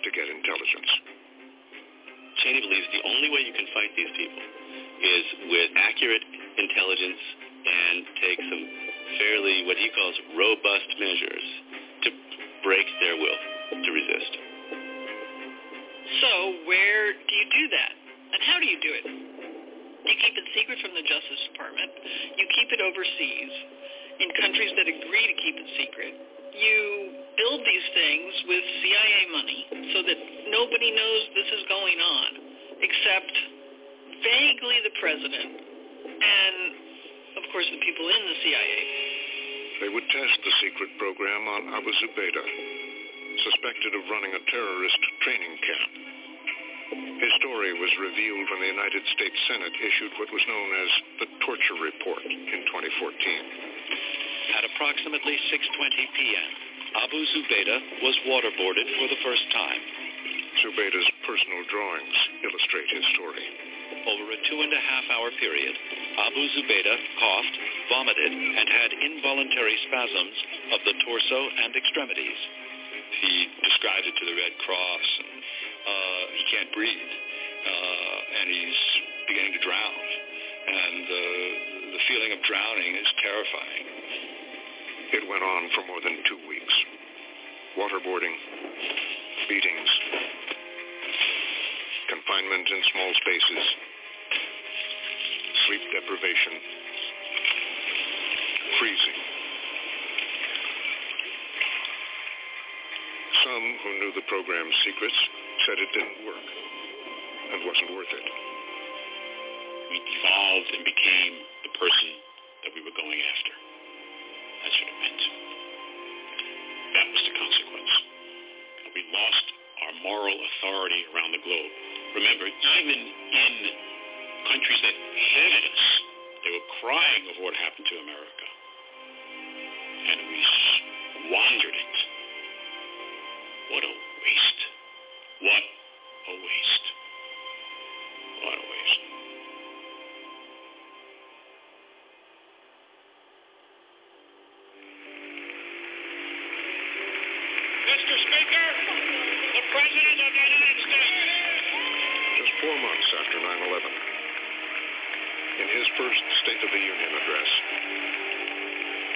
to get intelligence. Cheney believes the only way you can fight these people is with accurate intelligence and take some fairly, what he calls, robust measures to break their will to resist. So where do you do that? And how do you do it? You keep it secret from the Justice Department. You keep it overseas in countries that agree to keep it secret. You build these things with CIA money so that nobody knows this is going on except vaguely the president and, of course, the people in the CIA. They would test the secret program on Abu Zubaydah, suspected of running a terrorist training camp. His story was revealed when the United States Senate issued what was known as the Torture Report in 2014. At approximately 6.20 p.m., Abu Zubaydah was waterboarded for the first time. Zubaydah's personal drawings illustrate his story. Over a two and a half hour period, Abu Zubaydah coughed, vomited, and had involuntary spasms of the torso and extremities. He described it to the Red Cross, and uh, he can't breathe, uh, and he's beginning to drown. And uh, the feeling of drowning is terrifying. It went on for more than two weeks. Waterboarding, beatings, confinement in small spaces, sleep deprivation, freezing. Some who knew the program's secrets said it didn't work and wasn't worth it. We evolved and became the person that we were going after. That's what it meant. That was the consequence. We lost our moral authority around the globe. Remember, even in countries that hated us, they were crying over what happened to America. And we squandered it. What a waste. What a waste. What a waste. Mr. Speaker, the President of the United States. Just four months after 9-11, in his first State of the Union address,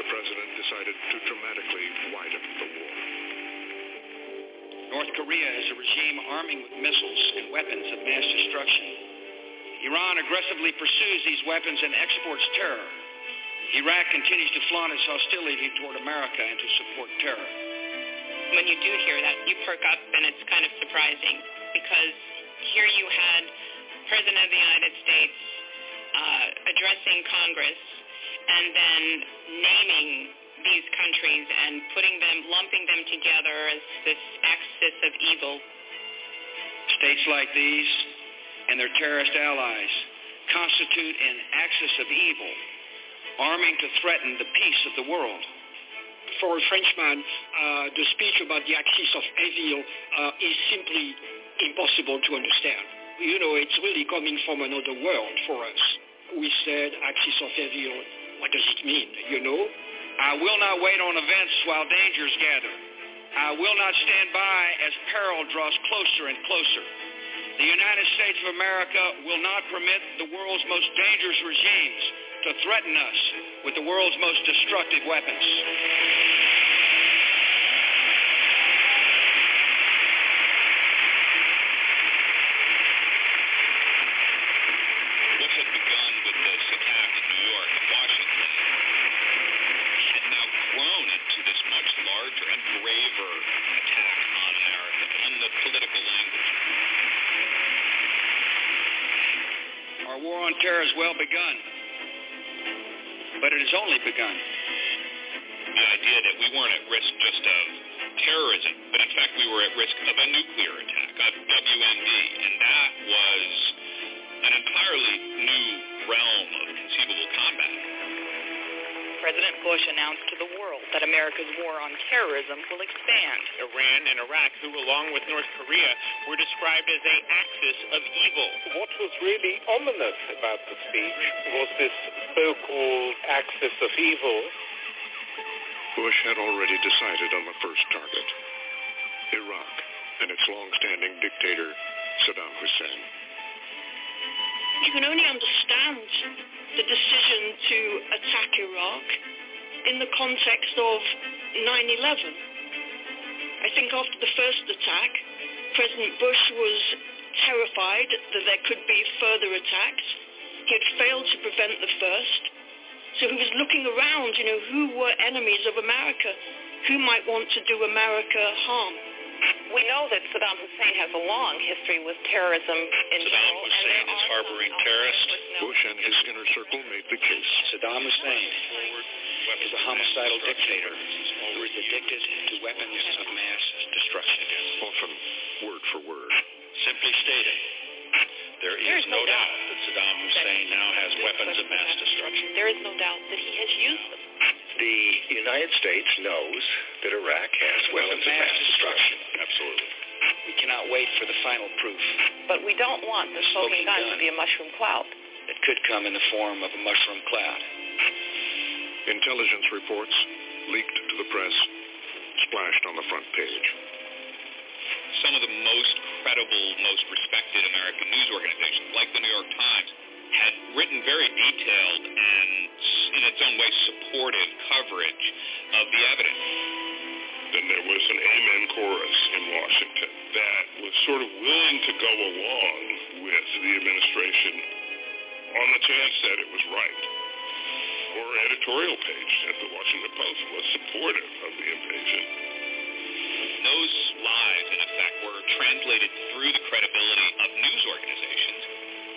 the President decided to dramatically widen the war. North Korea is a regime arming with missiles and weapons of mass destruction. Iran aggressively pursues these weapons and exports terror. Iraq continues to flaunt its hostility toward America and to support terror. When you do hear that, you perk up and it's kind of surprising because here you had President of the United States uh, addressing Congress and then naming these countries and putting them, lumping them together as this axis of evil. States like these and their terrorist allies constitute an axis of evil, arming to threaten the peace of the world. For a Frenchman, uh, the speech about the axis of evil uh, is simply impossible to understand. You know, it's really coming from another world for us. We said axis of evil. What does it mean, you know? I will not wait on events while dangers gather. I will not stand by as peril draws closer and closer. The United States of America will not permit the world's most dangerous regimes to threaten us with the world's most destructive weapons. What had begun with this attack in New York and Washington had now grown into this much larger and graver attack on America in the political language. Our war has well begun, but it has only begun. The idea that we weren't at risk just of terrorism, but in fact we were at risk of a nuclear attack, of WMD, and that was an entirely new realm of conceivable combat. President Bush announced to the world that America's war on terrorism will expand. Iran and Iraq, who along with North Korea were described as a axis of evil. What was really ominous about the speech was this so-called axis of evil. Bush had already decided on the first target, Iraq and its long-standing dictator, Saddam Hussein. You can only understand the decision to attack Iraq in the context of 9-11. I think after the first attack, President Bush was terrified that there could be further attacks. He had failed to prevent the first. So he was looking around, you know, who were enemies of America? Who might want to do America harm? We know that Saddam Hussein has a long history with terrorism in Saddam general. Hussein is harboring terrorists. Bush and his inner circle made the case. Saddam Hussein is a homicidal dictator who is addicted to weapons of mass destruction. Often word for word. Simply stated, there is no doubt that Saddam Hussein now has weapons of mass destruction. There is no doubt that he has used them. The United States knows that Iraq has weapons of mass destruction. Absolutely. We cannot wait for the final proof. But we don't want the smoking gun to be a mushroom cloud. It could come in the form of a mushroom cloud. Intelligence reports, leaked to the press, splashed on the front page. Some of the most credible, most respected American news organizations, like the New York Times, had written very detailed and, in its own way, supportive coverage of the evidence. Then there was an amen chorus in Washington that was sort of willing to go along with the administration on the chance that it was right. Our editorial page at the Washington Post was supportive of the invasion. Those lies, in effect, were translated through the credibility of news organizations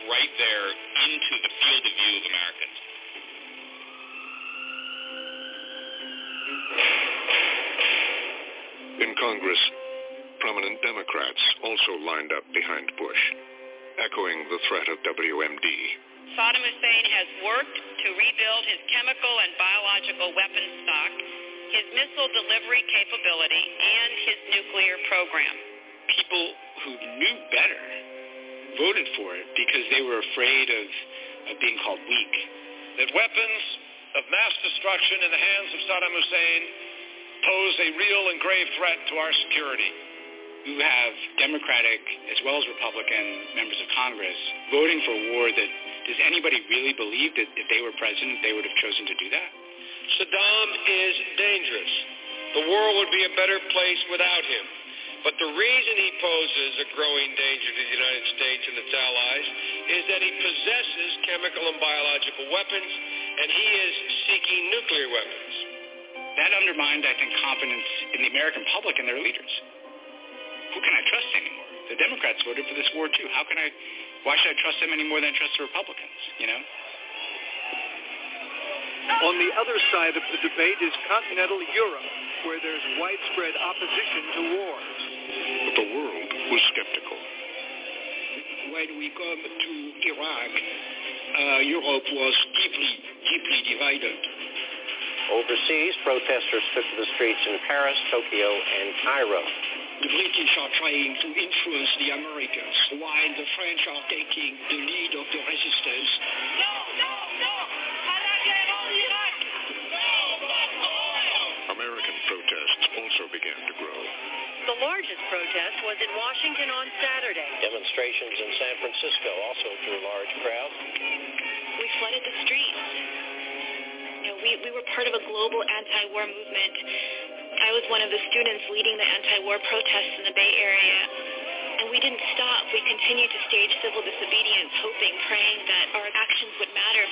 right there into the field of view of Americans. In Congress, prominent Democrats also lined up behind Bush, echoing the threat of WMD. Saddam Hussein has worked to rebuild his chemical and biological weapons stock, his missile delivery capability, and his nuclear program. People who knew better voted for it because they were afraid of, of being called weak. That weapons of mass destruction in the hands of Saddam Hussein pose a real and grave threat to our security. You have Democratic as well as Republican members of Congress voting for a war that does anybody really believe that if they were president they would have chosen to do that? Saddam is dangerous. The world would be a better place without him. But the reason he poses a growing danger to the United States and its allies is that he possesses chemical and biological weapons, and he is seeking nuclear weapons. That undermined, I think, confidence in the American public and their leaders. Who can I trust anymore? The Democrats voted for this war too. How can I? Why should I trust them any more than I trust the Republicans? You know. On the other side of the debate is continental Europe, where there's widespread opposition to war. But the world was skeptical. When we come to Iraq, uh, Europe was deeply, deeply divided. Overseas, protesters took to the streets in Paris, Tokyo, and Cairo. The British are trying to influence the Americans, while the French are taking the lead of the resistance. No, no, no! American protests also began to grow. The largest protest was in Washington on Saturday. Demonstrations in San Francisco also drew large crowds. We flooded the streets. You know, we, we were part of a global anti-war movement. I was one of the students leading the anti-war protests in the Bay Area. And we didn't stop. We continued to stage civil disobedience, hoping, praying that our actions would matter.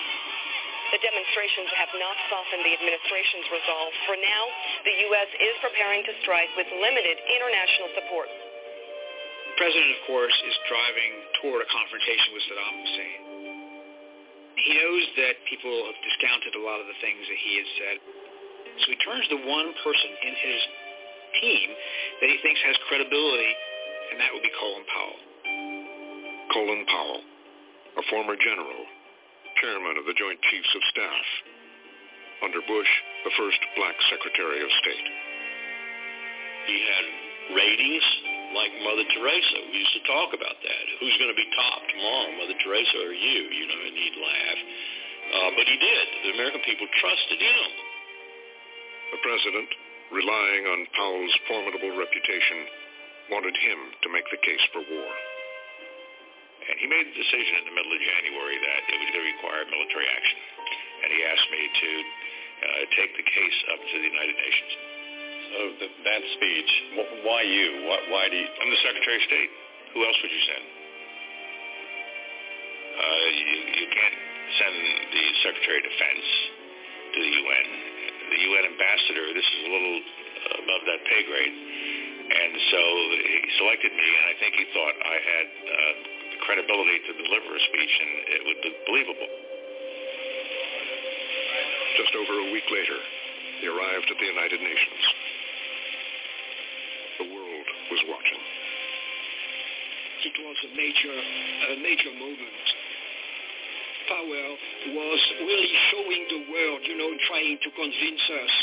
The demonstrations have not softened the administration's resolve. For now, the U.S. is preparing to strike with limited international support. The president, of course, is driving toward a confrontation with Saddam Hussein. He knows that people have discounted a lot of the things that he has said. So he turns to one person in his team that he thinks has credibility, and that would be Colin Powell. Colin Powell, a former general, chairman of the Joint Chiefs of Staff. Under Bush, the first black Secretary of State. He had ratings like Mother Teresa. We used to talk about that. Who's going to be top tomorrow, Mother Teresa or you? You know, and he'd laugh. Uh, but he did. The American people trusted him. The president, relying on Powell's formidable reputation, wanted him to make the case for war. And he made the decision in the middle of January that it was going to require military action. And he asked me to uh, take the case up to the United Nations. So the, that speech, why you? Why, why do you? I'm the Secretary of State. Who else would you send? Uh, you, you can't send the Secretary of Defense to the UN. The UN ambassador, this is a little above that pay grade. And so he selected me, and I think he thought I had uh, the credibility to deliver a speech, and it would be believable. Just over a week later, he arrived at the United Nations. The world was watching. It was a major, a major moment. Powell was really showing the world, you know, trying to convince us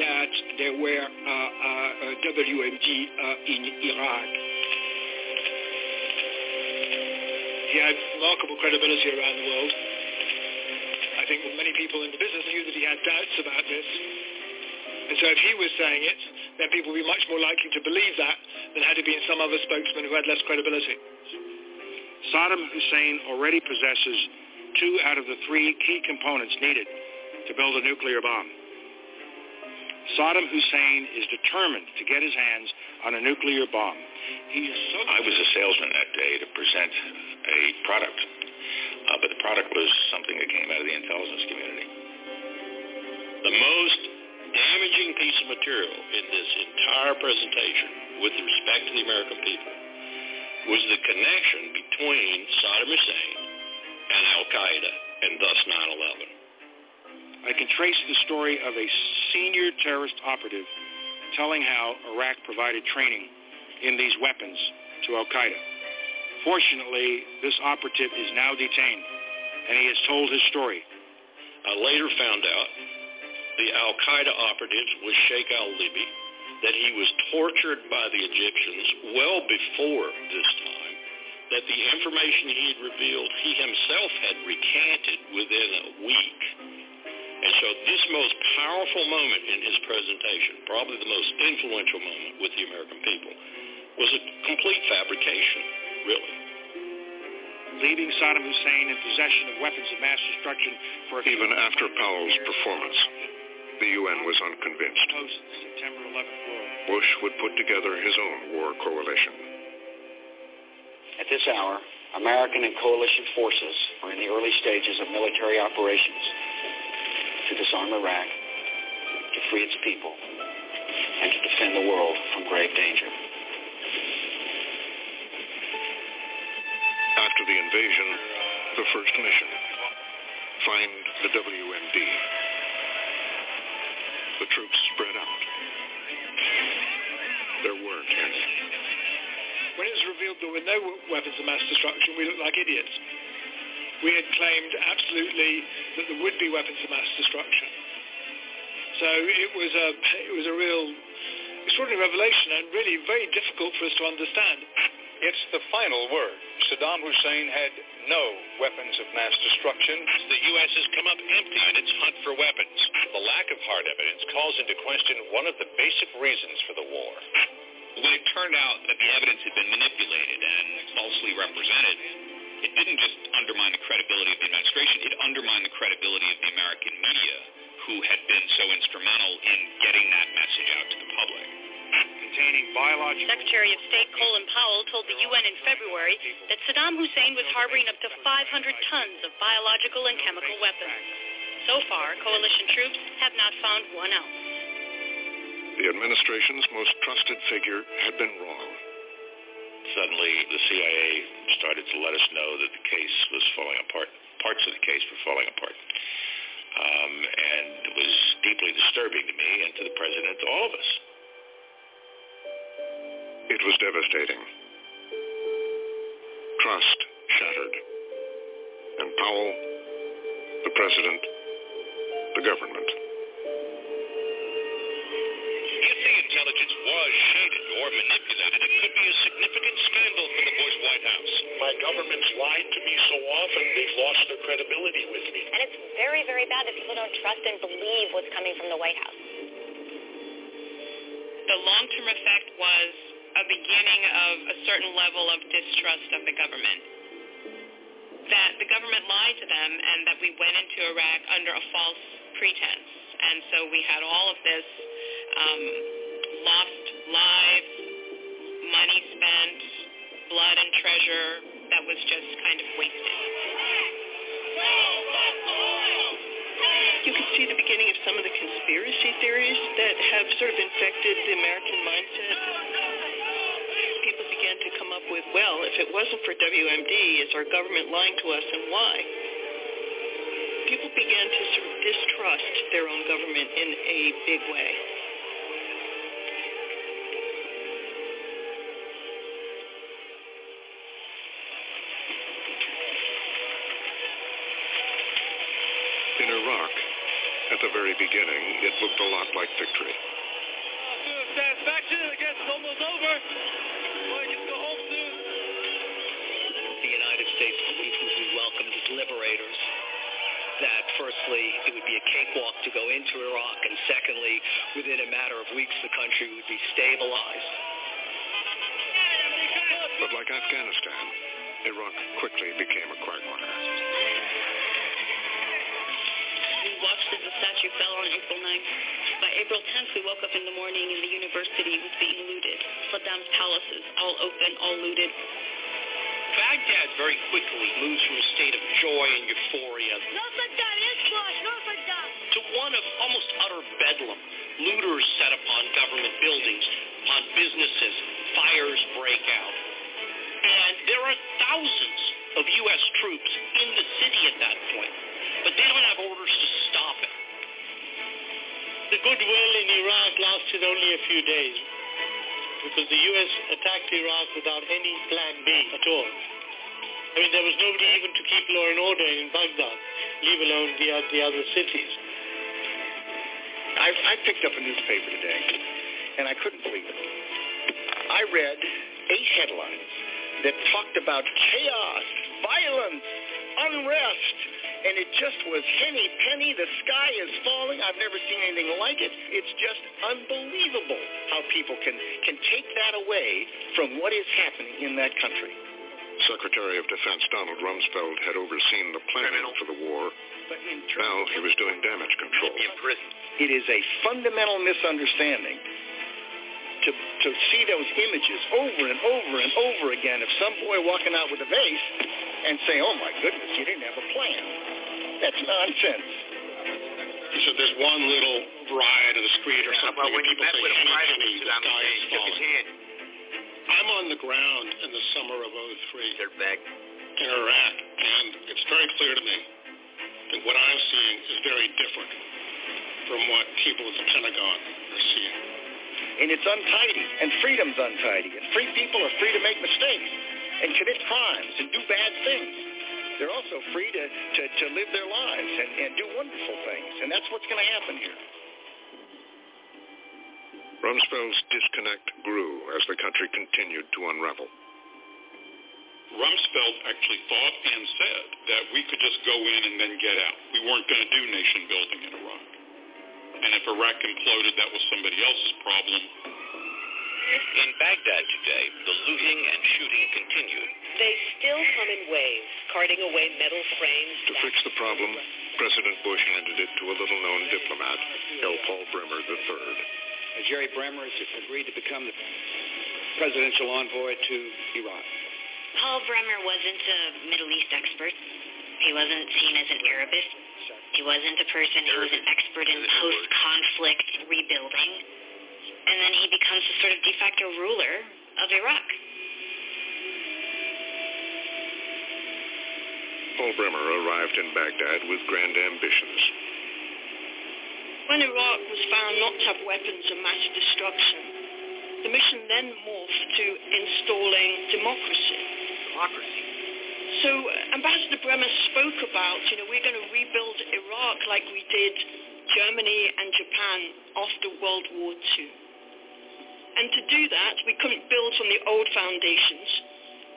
that there were uh, uh, WMD uh, in Iraq. He had remarkable credibility around the world. I think many people in the business knew that he had doubts about this. And so if he was saying it, then people would be much more likely to believe that than had it been some other spokesman who had less credibility. Saddam Hussein already possesses two out of the three key components needed to build a nuclear bomb. Saddam Hussein is determined to get his hands on a nuclear bomb. He is so I was a salesman that day to present a product, uh, but the product was something that came out of the intelligence community. The most damaging piece of material in this entire presentation with respect to the American people was the connection between Saddam Hussein and Al-Qaeda and thus 9-11. I can trace the story of a senior terrorist operative telling how Iraq provided training in these weapons to Al-Qaeda. Fortunately, this operative is now detained, and he has told his story. I later found out the Al-Qaeda operative was Sheikh al-Libi, that he was tortured by the Egyptians well before this time, that the information he had revealed he himself had recanted within a week. And so this most powerful moment in his presentation, probably the most influential moment with the American people, was a complete fabrication, really. Leaving Saddam Hussein in possession of weapons of mass destruction for even after Powell's performance, the UN was unconvinced. September 11th. Bush would put together his own war coalition. At this hour, American and coalition forces are in the early stages of military operations to disarm Iraq, to free its people, and to defend the world from grave danger. After the invasion, the first mission, find the WMD. The troops spread out. There weren't any. When it was revealed there were no weapons of mass destruction, we looked like idiots. We had claimed absolutely that there would be weapons of mass destruction. So it was a it was a real extraordinary revelation and really very difficult for us to understand. It's the final word. Saddam Hussein had no weapons of mass destruction. The U.S. has come up empty in its hunt for weapons. The lack of hard evidence calls into question one of the basic reasons for the war. When it turned out that the evidence had been manipulated and falsely represented, it didn't just undermine the credibility of the administration, it undermined the credibility of the American media who had been so instrumental in getting that message out to the public. Containing biological... Secretary of State Colin Powell told the UN in February that Saddam Hussein was harboring up to 500 tons of biological and chemical weapons. So far, coalition troops have not found one ounce. The administration's most trusted figure had been wrong. Suddenly, the CIA started to let us know that the case was falling apart. Parts of the case were falling apart. Um, and it was deeply disturbing to me and to the president, to all of us. It was devastating. Trust shattered. And Powell, the president, the government, intelligence was shaded or manipulated, it could be a significant scandal for the Bush White House. My government's lied to me so often, they've lost their credibility with me. And it's very, very bad that people don't trust and believe what's coming from the White House. The long-term effect was a beginning of a certain level of distrust of the government. that the government lied to them and that we went into Iraq under a false pretense. And so we had all of this um, lost lives, money spent, blood and treasure that was just kind of wasted. You can see the beginning of some of the conspiracy theories that have sort of infected the American mindset. People began to come up with, well, if it wasn't for WMD, is our government lying to us and why? People began to sort of distrust their own government in a big way. At the very beginning, it looked a lot like victory. Satisfaction, I guess it's almost over. Well, I go home soon. The United States believed would be welcomed as liberators. That firstly, it would be a cakewalk to go into Iraq, and secondly, within a matter of weeks, the country would be stabilized. But like Afghanistan, Iraq quickly became a quagmire. We watched as the statue fell on April 9th. By April 10th, we woke up in the morning and the university was being looted. Saddam's palaces, all open, all looted. Baghdad very quickly moves from a state of joy and euphoria No Saddam, yes, boss, no Saddam. to one of almost utter bedlam. Looters set upon government buildings, upon businesses, fires break out. And there are thousands of U.S. troops in the city at that point, but they don't have orders to stop it. The goodwill in Iraq lasted only a few days because the U.S. attacked Iraq without any plan B at all. I mean, there was nobody even to keep law and order in Baghdad, leave alone the, the other cities. I, I picked up a newspaper today, and I couldn't believe it. I read eight headlines that talked about chaos, violence, unrest, and it just was henny penny. The sky is falling. I've never seen anything like it. It's just unbelievable how people can, can take that away from what is happening in that country. Secretary of Defense Donald Rumsfeld had overseen the planning for the war. But now he was doing damage control. It is a fundamental misunderstanding to, to see those images over and over and over again of some boy walking out with a vase and say, oh my goodness, you didn't have a plan. That's nonsense. He said there's one little riot of the street or something. Well, when and you people met say, with him "Henny, privately, the Saddam is his falling." hand. I'm on the ground in the summer of 03 Dirtbag. in Iraq, and it's very clear to me that what I'm seeing is very different from what people at the Pentagon are seeing. And it's untidy, and freedom's untidy, and free people are free to make mistakes and commit crimes and do bad things. They're also free to, to, to live their lives and, and do wonderful things, and that's what's going to happen here. Rumsfeld's disconnect grew as the country continued to unravel. Rumsfeld actually thought and said that we could just go in and then get out. We weren't going to do nation building in Iraq. And if Iraq imploded, that was somebody else's problem. In Baghdad today, the looting and shooting continued. They still come in waves, carting away metal frames. To fix the problem, President Bush handed it to a little-known diplomat, L. Paul Bremer III. Uh, Jerry Bremer has agreed to become the presidential envoy to Iraq. Paul Bremer wasn't a Middle East expert. He wasn't seen as an Arabist. He wasn't a person who was an expert in post-conflict rebuilding. And then he becomes the sort of de facto ruler of Iraq. Paul Bremer arrived in Baghdad with grand ambitions. When Iraq was found not to have weapons of mass destruction, the mission then morphed to installing democracy. Democracy. So Ambassador Bremer spoke about, you know, we're going to rebuild Iraq like we did Germany and Japan after World War II. And to do that, we couldn't build on the old foundations.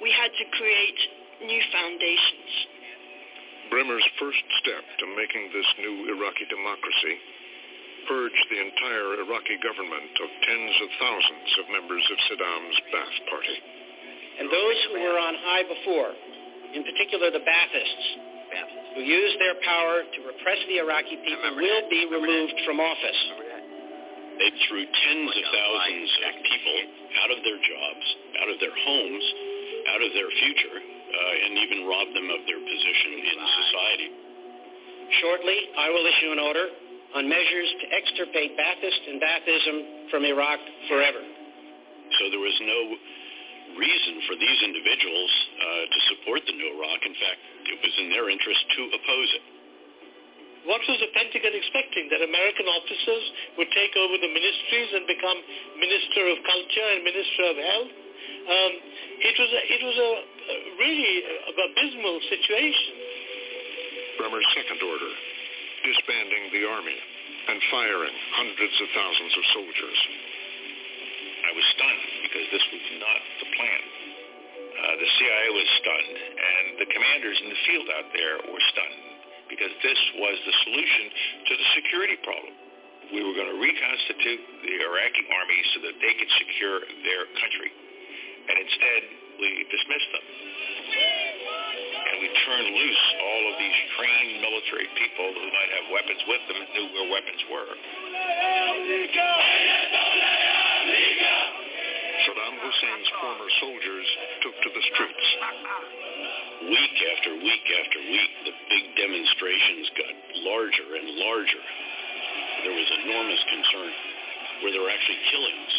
We had to create new foundations. Bremer's first step to making this new Iraqi democracy purged the entire Iraqi government of tens of thousands of members of Saddam's Ba'ath Party. And those who were on high before in particular the Baathists, who use their power to repress the Iraqi people, will be removed from office. They threw tens of thousands of people out of their jobs, out of their homes, out of their future, uh, and even robbed them of their position in society. Shortly, I will issue an order on measures to extirpate Baathist and Baathism from Iraq forever. So there was no reason for these individuals uh, to support the new Iraq. In fact, it was in their interest to oppose it. What was the Pentagon expecting? That American officers would take over the ministries and become Minister of Culture and Minister of Health? Um, it was a, it was a, a really abysmal situation. Bremer's second order, disbanding the army and firing hundreds of thousands of soldiers. I was stunned because this was not the plan. Uh, the CIA was stunned, and the commanders in the field out there were stunned because this was the solution to the security problem. We were going to reconstitute the Iraqi army so that they could secure their country. And instead, we dismissed them. And we turned loose all of these trained military people who might have weapons with them and knew where weapons were. Hussein's former soldiers took to the streets. Week after week after week, the big demonstrations got larger and larger. There was enormous concern where there were actually killings.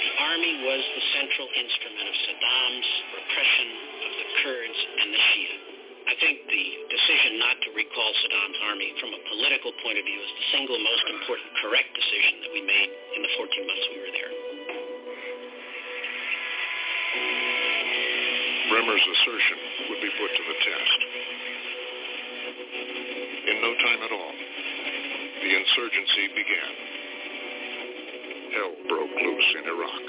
The army was the central instrument of Saddam's repression of the Kurds and the Shia. I think the decision not to recall Saddam's army from a political point of view is the single most important correct decision that we made in the 14 months we were there. Bremer's assertion would be put to the test. In no time at all, the insurgency began. Hell broke loose in Iraq.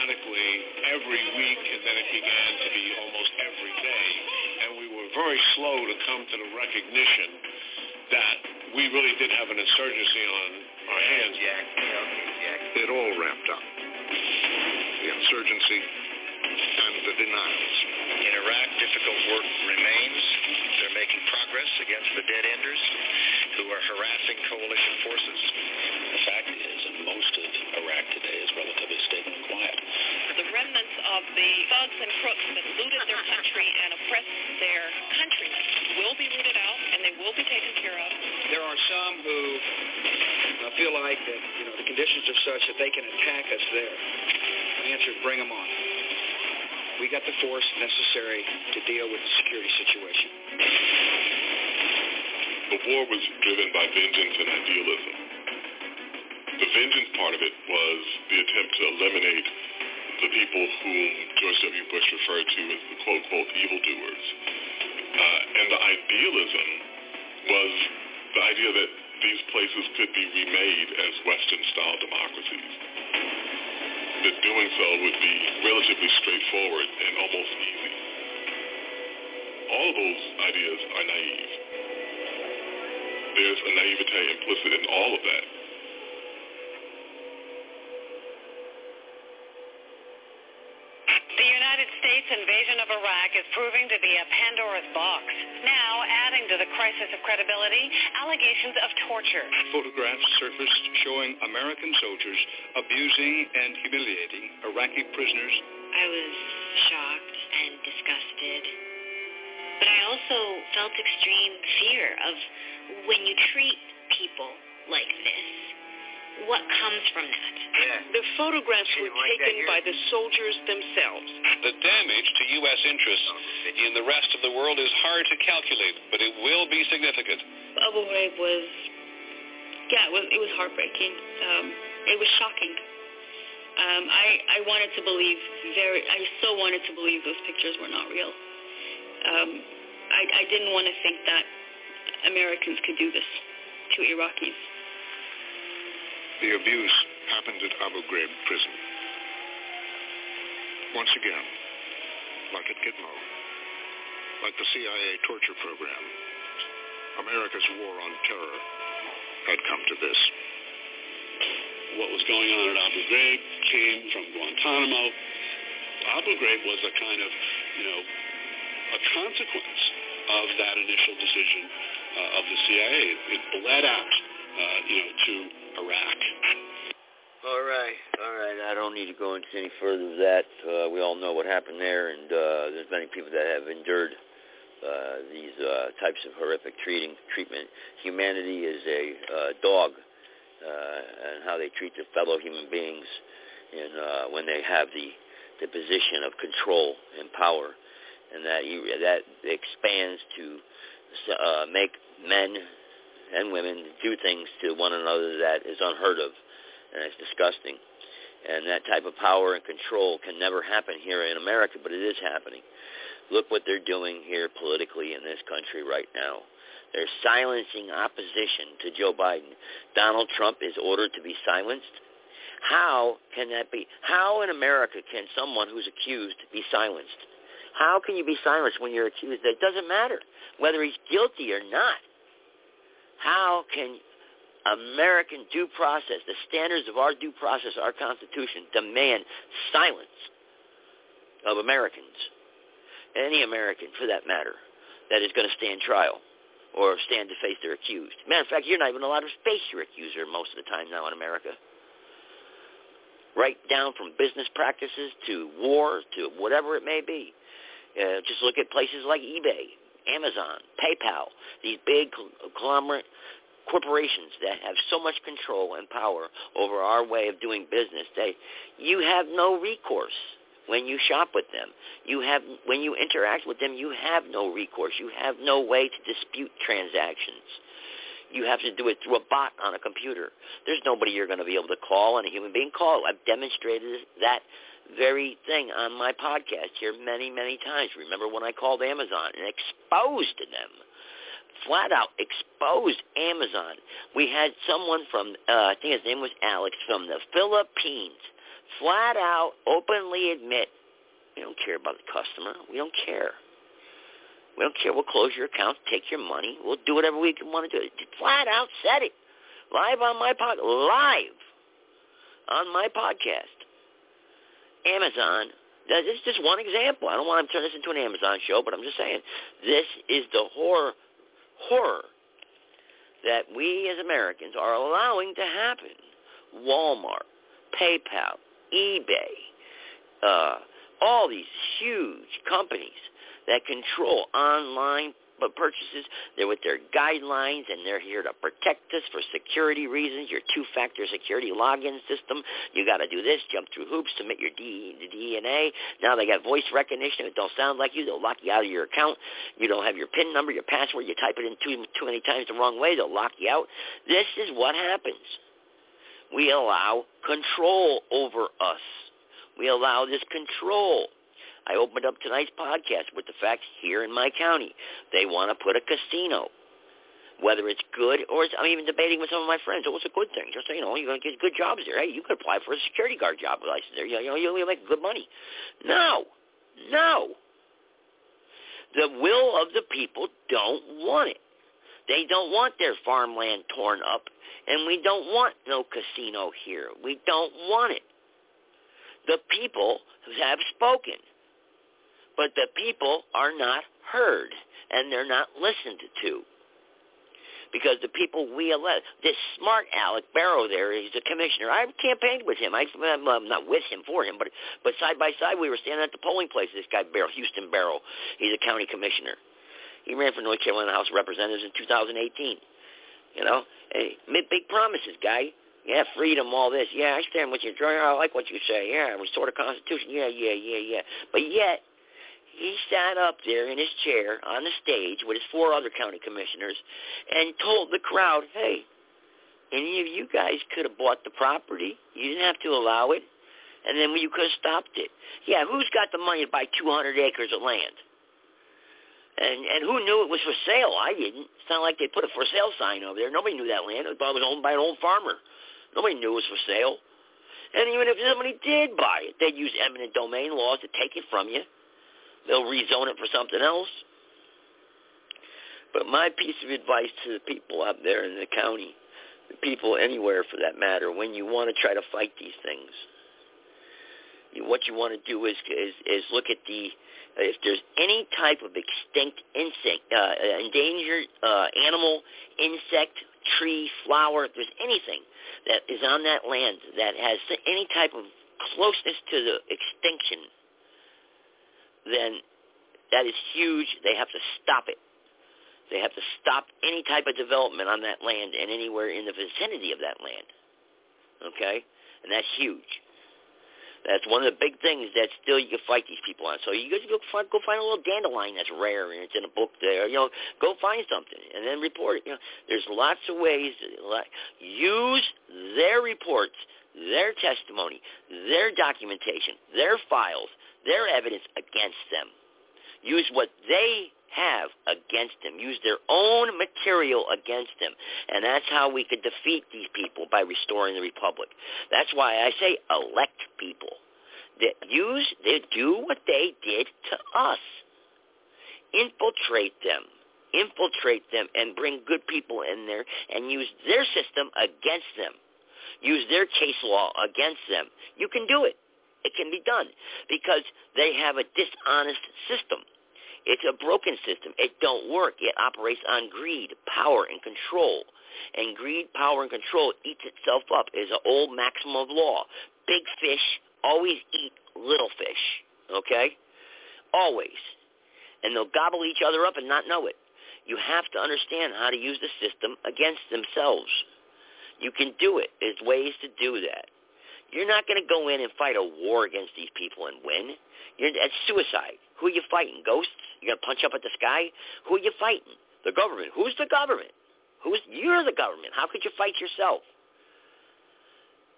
Systematically every week, and then it began to be almost every day. And we were very slow to come to the recognition that we really did have an insurgency on our hands. Jack, Jack. It all ramped up. The insurgency and the denials. In Iraq, difficult work remains. They're making progress against the dead enders who are harassing coalition forces. The fact is, that most of Iraq today is relatively stable. The remnants of the thugs and crooks that looted their country and oppressed their country will be rooted out and they will be taken care of. There are some who uh, feel like that you know the conditions are such that they can attack us there. The answer is bring them on. We got the force necessary to deal with the security situation. The war was driven by vengeance and idealism. The vengeance part of it was the attempt to eliminate the people whom George W. Bush referred to as the quote-unquote evildoers. Uh, and the idealism was the idea that these places could be remade as Western-style democracies. That doing so would be relatively straightforward and almost easy. All of those ideas are naive. There's a naivete implicit in all of that. Invasion of Iraq is proving to be a Pandora's box. Now, adding to the crisis of credibility, allegations of torture. Photographs surfaced showing American soldiers abusing and humiliating Iraqi prisoners. I was shocked and disgusted. But I also felt extreme fear of when you treat people like this, what comes from that? The photographs were taken by the soldiers themselves. The damage to U.S. interests in the rest of the world is hard to calculate, but it will be significant. Abu Ghraib was, yeah, it was, it was heartbreaking. Um, it was shocking. Um, I, I wanted to believe very, I so wanted to believe those pictures were not real. Um, I, I didn't want to think that Americans could do this to Iraqis. The abuse happened at Abu Ghraib prison. Once again, like at Gitmo, like the CIA torture program. America's war on terror had come to this. What was going on at Abu Ghraib came from Guantanamo. Abu Ghraib was a kind of, you know, a consequence of that initial decision uh, of the CIA. It, bled out, uh, you know, to Iraq. All right, all right. I don't need to go into any further of that. Uh, we all know what happened there, and uh, there's many people that have endured uh, these uh, types of horrific treating treatment. Humanity is a uh, dog, uh, and how they treat their fellow human beings, and uh, when they have the the position of control and power, and that that expands to uh, make men and women do things to one another that is unheard of and it's disgusting. And that type of power and control can never happen here in America, but it is happening. Look what they're doing here politically in this country right now. They're silencing opposition to Joe Biden. Donald Trump is ordered to be silenced. How can that be? How in America can someone who's accused be silenced? How can you be silenced when you're accused? It doesn't matter whether he's guilty or not. How can American due process, the standards of our due process, our Constitution, demand silence of Americans, any American for that matter, that is going to stand trial or stand to face their accused. Matter of fact, you're not even allowed to face your accuser most of the time now in America. Right down from business practices to war to whatever it may be. Uh, just look at places like eBay, Amazon, PayPal, these big conglomerate corporations that have so much control and power over our way of doing business they you have no recourse when you shop with them. You have when you interact with them you have no recourse. You have no way to dispute transactions you have to do it through a bot on a computer there's nobody you're going to be able to call and a human being call i've demonstrated that very thing on my podcast here many many times remember when i called amazon and exposed them flat out exposed Amazon. We had someone from, uh, I think his name was Alex, from the Philippines, flat out openly admit, we don't care about the customer. We don't care. We don't care. We'll close your account, take your money. We'll do whatever we want to do. Flat out said it. Live on my pod, live on my podcast. Amazon this is just one example. I don't want to turn this into an Amazon show, but I'm just saying this is the horror horror that we as Americans are allowing to happen. Walmart, PayPal, eBay, uh, all these huge companies that control online purchases. They're with their guidelines, and they're here to protect us for security reasons. Your two-factor security login system. You got to do this, jump through hoops, submit your DNA. Now they got voice recognition. If it don't sound like you, they'll lock you out of your account. You don't have your PIN number, your password. You type it in too too many times the wrong way, they'll lock you out. This is what happens. We allow control over us. We allow this control. I opened up tonight's podcast with the facts here in my county. They want to put a casino. Whether it's good or it's, I'm even debating with some of my friends. Oh, it's a good thing. Just so you know, you're going to get good jobs there. Hey, you could apply for a security guard job license there. You know, you'll make good money. No, no. The will of the people don't want it. They don't want their farmland torn up, and we don't want no casino here. We don't want it. The people have spoken. But the people are not heard, and they're not listened to. Because the people we elect, this smart Alec Barrow there, he's a commissioner. I've campaigned with him. I, I'm not with him, for him, but but side by side we were standing at the polling place. This guy Barrow, Houston Barrow, he's a county commissioner. He ran for North Carolina House of Representatives in 2018. You know, hey, big promises, guy. Yeah, freedom, all this. Yeah, I stand with you. I like what you say. Yeah, restore the Constitution. Yeah, yeah, yeah, yeah. But yet, he sat up there in his chair on the stage with his four other county commissioners and told the crowd, hey, any of you guys could have bought the property. You didn't have to allow it. And then you could have stopped it. Yeah, who's got the money to buy 200 acres of land? And and who knew it was for sale? I didn't. It's not like they put a for sale sign over there. Nobody knew that land. It was owned by an old farmer. Nobody knew it was for sale. And even if somebody did buy it, they'd use eminent domain laws to take it from you They'll rezone it for something else. But my piece of advice to the people up there in the county, the people anywhere for that matter, when you want to try to fight these things, you, what you want to do is, is is look at the if there's any type of extinct insect, uh, endangered uh, animal, insect, tree, flower, if there's anything that is on that land that has any type of closeness to the extinction, then that is huge. They have to stop it. They have to stop any type of development on that land and anywhere in the vicinity of that land. Okay? And that's huge. That's one of the big things that still you can fight these people on. So you go find, go find a little dandelion that's rare and it's in a book there. You know, go find something and then report it. You know, there's lots of ways. Use their reports, their testimony, their documentation, their files, their evidence against them. Use what they have against them. Use their own material against them. And that's how we could defeat these people by restoring the republic. That's why I say elect people. That use, they do what they did to us. Infiltrate them. Infiltrate them and bring good people in there and use their system against them. Use their case law against them. You can do it. It can be done because they have a dishonest system. It's a broken system. It don't work. It operates on greed, power, and control. And greed, power, and control eats itself up. Is an old maxim of law. Big fish always eat little fish. Okay? Always. And they'll gobble each other up and not know it. You have to understand how to use the system against themselves. You can do it. There's ways to do that. You're not going to go in and fight a war against these people and win. You're, that's suicide. Who are you fighting? Ghosts? You're going to punch up at the sky? Who are you fighting? The government. Who's the government? Who's you're the government? How could you fight yourself?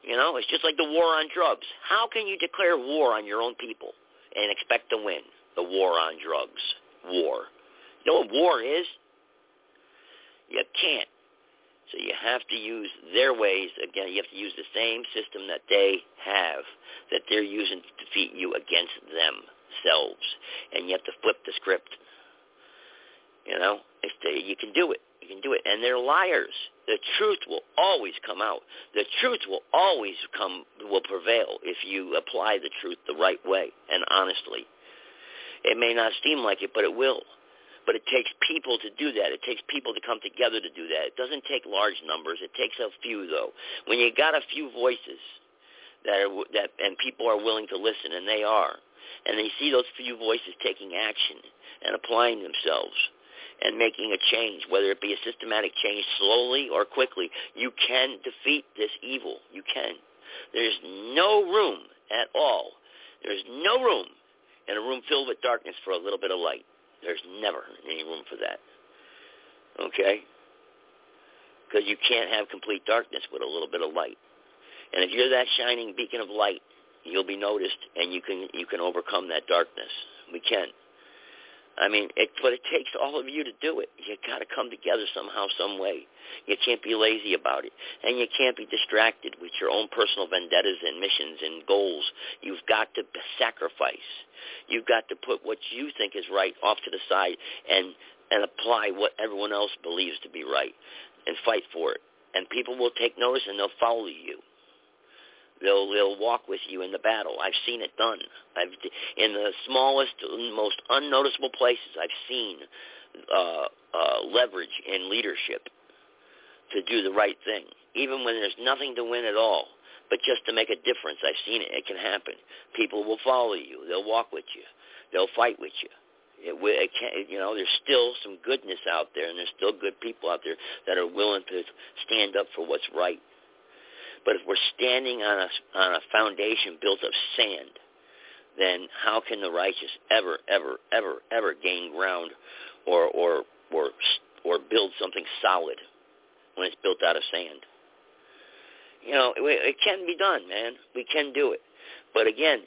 You know, it's just like the war on drugs. How can you declare war on your own people and expect to win the war on drugs? War. You know what war is? You can't. So you have to use their ways. Again, you have to use the same system that they have, that they're using to defeat you against themselves. And you have to flip the script. You know, they, you can do it. You can do it. And they're liars. The truth will always come out. The truth will always come, will prevail if you apply the truth the right way and honestly. It may not seem like it, but it will. But it takes people to do that. It takes people to come together to do that. It doesn't take large numbers. It takes a few, though. When you got a few voices that are that and people are willing to listen, and they are, and they see those few voices taking action and applying themselves and making a change, whether it be a systematic change slowly or quickly, you can defeat this evil. You can. There's no room at all. There's no room in a room filled with darkness for a little bit of light. There's never any room for that. Okay? Because you can't have complete darkness with a little bit of light. And if you're that shining beacon of light, you'll be noticed and you can you can overcome that darkness. We can. I mean, it, but it takes all of you to do it. You got to come together somehow, some way. You can't be lazy about it, and you can't be distracted with your own personal vendettas and missions and goals. You've got to sacrifice. You've got to put what you think is right off to the side and and apply what everyone else believes to be right, and fight for it. And people will take notice and they'll follow you. They'll they'll walk with you in the battle. I've seen it done. I've in the smallest, most unnoticeable places. I've seen uh, uh, leverage in leadership to do the right thing, even when there's nothing to win at all. But just to make a difference, I've seen it. It can happen. People will follow you. They'll walk with you. They'll fight with you. It, it can, you know, there's still some goodness out there, and there's still good people out there that are willing to stand up for what's right but if we're standing on a, on a foundation built of sand, then how can the righteous ever, ever, ever, ever gain ground or, or, or, or build something solid when it's built out of sand? You know, it, it can be done, man. We can do it. But again,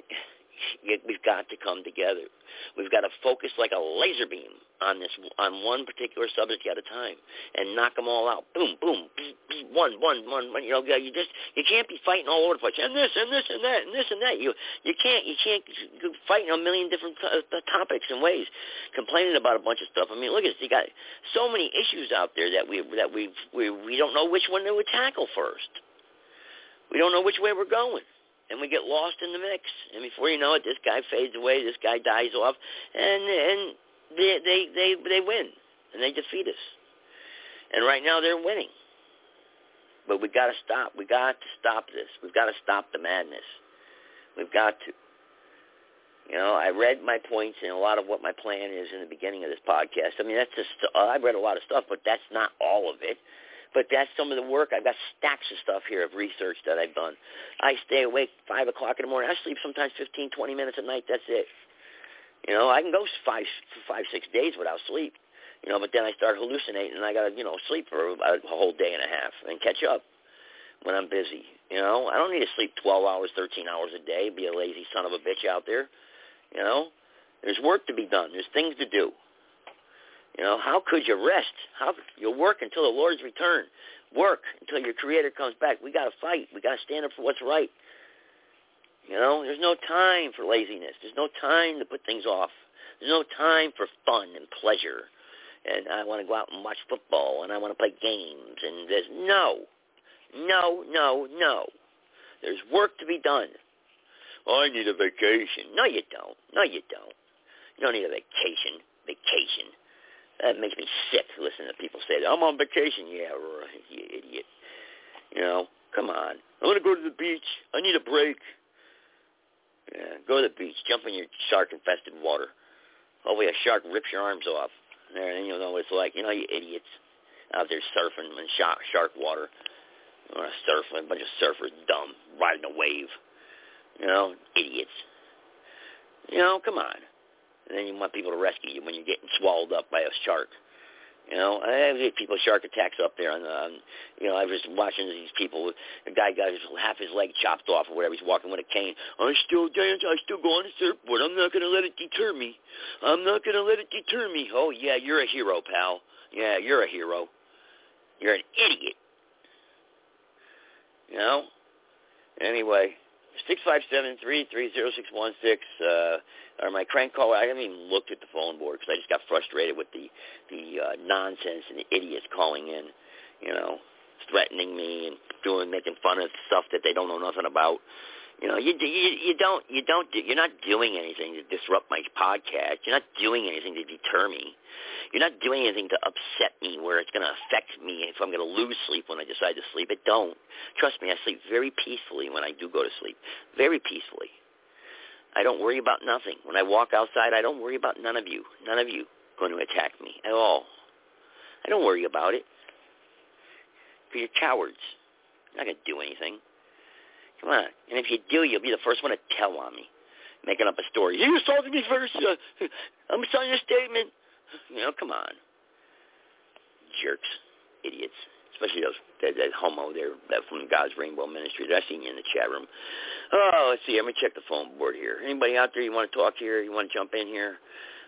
we've got to come together. We've got to focus like a laser beam on this on one particular subject at a time and knock them all out. Boom, boom, one, one, one, one. You know, you just you can't be fighting all over the place and this and this and that and this and that. You you can't you can't fighting a million different uh, topics and ways, complaining about a bunch of stuff. I mean, look at this. You got so many issues out there that we that we we we don't know which one to tackle first. We don't know which way we're going and we get lost in the mix. And before you know it, this guy fades away, this guy dies off, and and they they they they win and they defeat us. And right now they're winning. But we got to stop. We got to stop this. We've got to stop the madness. We've got to. You know, I read my points and a lot of what my plan is in the beginning of this podcast. I mean, that's just uh, I've read a lot of stuff, but that's not all of it. But that's some of the work. I've got stacks of stuff here of research that I've done. I stay awake five o'clock in the morning. I sleep sometimes fifteen, twenty minutes a night. That's it. You know, I can go five, five, six days without sleep. You know, but then I start hallucinating, and I got to, you know, sleep for a whole day and a half and catch up when I'm busy. You know, I don't need to sleep 12 hours, 13 hours a day, be a lazy son of a bitch out there. You know, there's work to be done. There's things to do. You know, how could you rest? How you'll work until the Lord's return. Work until your Creator comes back. We got to fight. We got to stand up for what's right. You know, there's no time for laziness. There's no time to put things off. There's no time for fun and pleasure. And I want to go out and watch football and I want to play games. And there's no, no, no, no. There's work to be done. Oh, I need a vacation. No, you don't. No, you don't. You don't need a vacation. Vacation. That makes me sick listening to people say. I'm on vacation. Yeah, right, you idiot. You know, come on. I want to go to the beach. I need a break. Yeah, go to the beach, jump in your shark-infested water. Hopefully a shark rips your arms off. There, and you'll know what it's like. You know, you idiots out there surfing in shark, shark water. You want to surf, a bunch of surfers, dumb, riding a wave. You know, idiots. You know, come on. And then you want people to rescue you when you're getting swallowed up by a shark. You know, I have people shark attacks up there the, um, you know, I was watching these people. A guy got his, half his leg chopped off or whatever. He's walking with a cane. I still dance. I still go on the surfboard. I'm not going to let it deter me. I'm not going to let it deter me. Oh yeah, you're a hero, pal. Yeah, you're a hero. You're an idiot. You know. Anyway, six five seven three three zero six one six. Uh, or my crank call. I haven't even looked at the phone board because I just got frustrated with the the uh, nonsense and the idiots calling in, you know, threatening me and doing making fun of stuff that they don't know nothing about. You know, you you you don't you don't do, you're not doing anything to disrupt my podcast. You're not doing anything to deter me. You're not doing anything to upset me where it's going to affect me if I'm going to lose sleep when I decide to sleep. It don't. Trust me, I sleep very peacefully when I do go to sleep. Very peacefully. I don't worry about nothing. When I walk outside, I don't worry about none of you. None of you going to attack me at all. I don't worry about it. Because you're cowards. You're not going to do anything. Come on. And if you do, you'll be the first one to tell on me. Making up a story. You assaulted me first. Uh, I'm signing a statement. You know, come on. Jerks. Idiots especially those that, that homo there that from God's Rainbow Ministry. I seen you in the chat room. Oh, let's see. Let me check the phone board here. Anybody out there you want to talk here? You want to jump in here?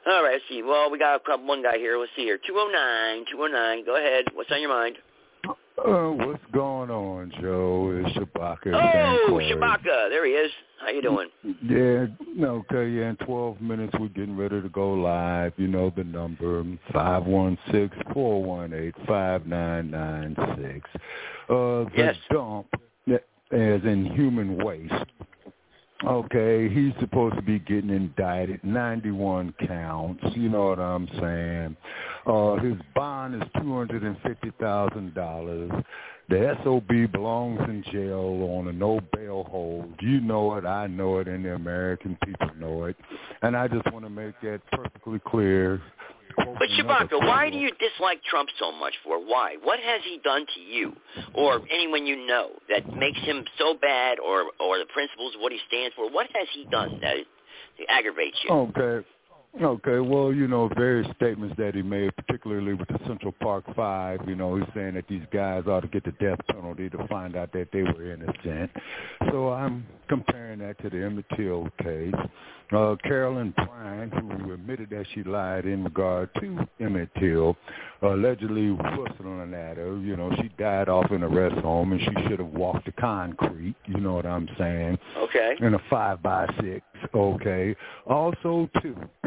All right, let's see. Well, we got a couple, one guy here. Let's see here. 209, 209. Go ahead. What's on your mind? Uh, what's going on, Joe? Oh, Shabaka. There he is. How you doing? Yeah, okay, yeah, in 12 minutes we're getting ready to go live. You know the number, five one six four one eight five nine nine six. Uh, the yes. dump, as in human waste, Okay, he's supposed to be getting indicted, 91 counts. You know what I'm saying? Uh, his bond is $250,000. The SOB belongs in jail on a no bail hold. You know it, I know it, and the American people know it. And I just want to make that perfectly clear. But Shabaka, why do you dislike Trump so much for? Why? What has he done to you or anyone you know that makes him so bad or or the principles of what he stands for? What has he done that aggravates you? Okay. Okay, well, you know, various statements that he made, particularly with the Central Park Five, you know, he's saying that these guys ought to get the death penalty to find out that they were innocent. So I'm comparing that to the Emmett Till case. Uh, Carolyn Bryant, who admitted that she lied in regard to Emmett Till, allegedly whistling at her. You know, she died off in a rest home, and she should have walked the concrete. You know what I'm saying? Okay. In a five by six. Okay. Also, too,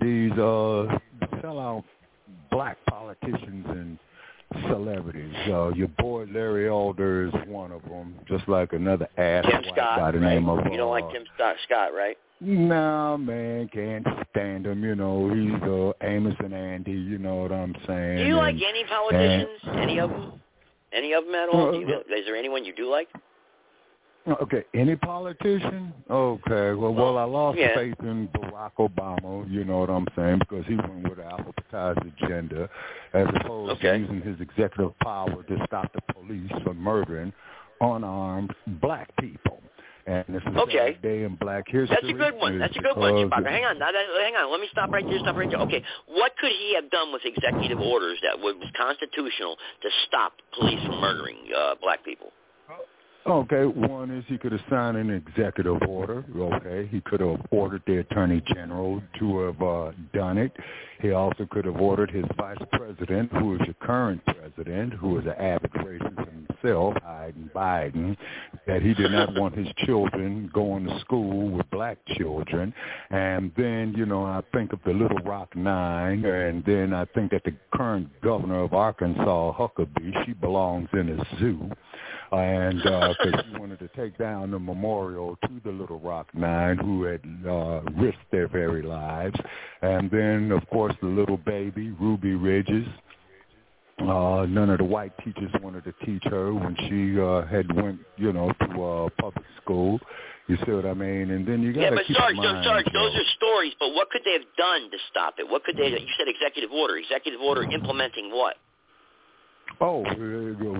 these uh sellout black politicians and celebrities. Uh, your boy Larry Elder is one of them, just like another ass white Scott, by the right? name of. you don't uh, like Tim Scott, Scott, right? No, man, can't stand him. You know, he's uh, Amos and Andy. You know what I'm saying? Do you like any politicians? Any of them? Any of them at all? Do you, is there anyone you do like? Okay, any politician? Okay, well, well, I lost yeah. faith in Barack Obama. You know what I'm saying? Because he went with an alphabetized agenda, as opposed Okay. to using his executive power to stop the police from murdering unarmed black people. And this is Okay. day in Black History. That's a good one. That's a good one, Chewbacca. Hang on, hang on. Let me stop right there. Stop right there. Okay, what could he have done with executive orders that would was constitutional to stop police from murdering uh, black people? Okay, one is he could have signed an executive order. Okay, he could have ordered the attorney general to have uh, done it. He also could have ordered his vice president, who is your current president, who is an avid racist himself, Biden, Biden, that he did not want his children going to school with black children. And then, you know, I think of the Little Rock Nine, and then I think that the current governor of Arkansas, Huckabee, she belongs in a zoo and because she wanted to take down the memorial to the Little Rock Nine, who had uh, risked their very lives, and then of course the little baby Ruby Bridges. Uh, none of the white teachers wanted to teach her when she uh, had went, you know, to uh, public school. You see what I mean? And then you got Yeah, to but keep Sarge, in mind, Sarge, those are stories. But what could they have done to stop it? What could they? You said executive order. Executive order implementing what? Oh,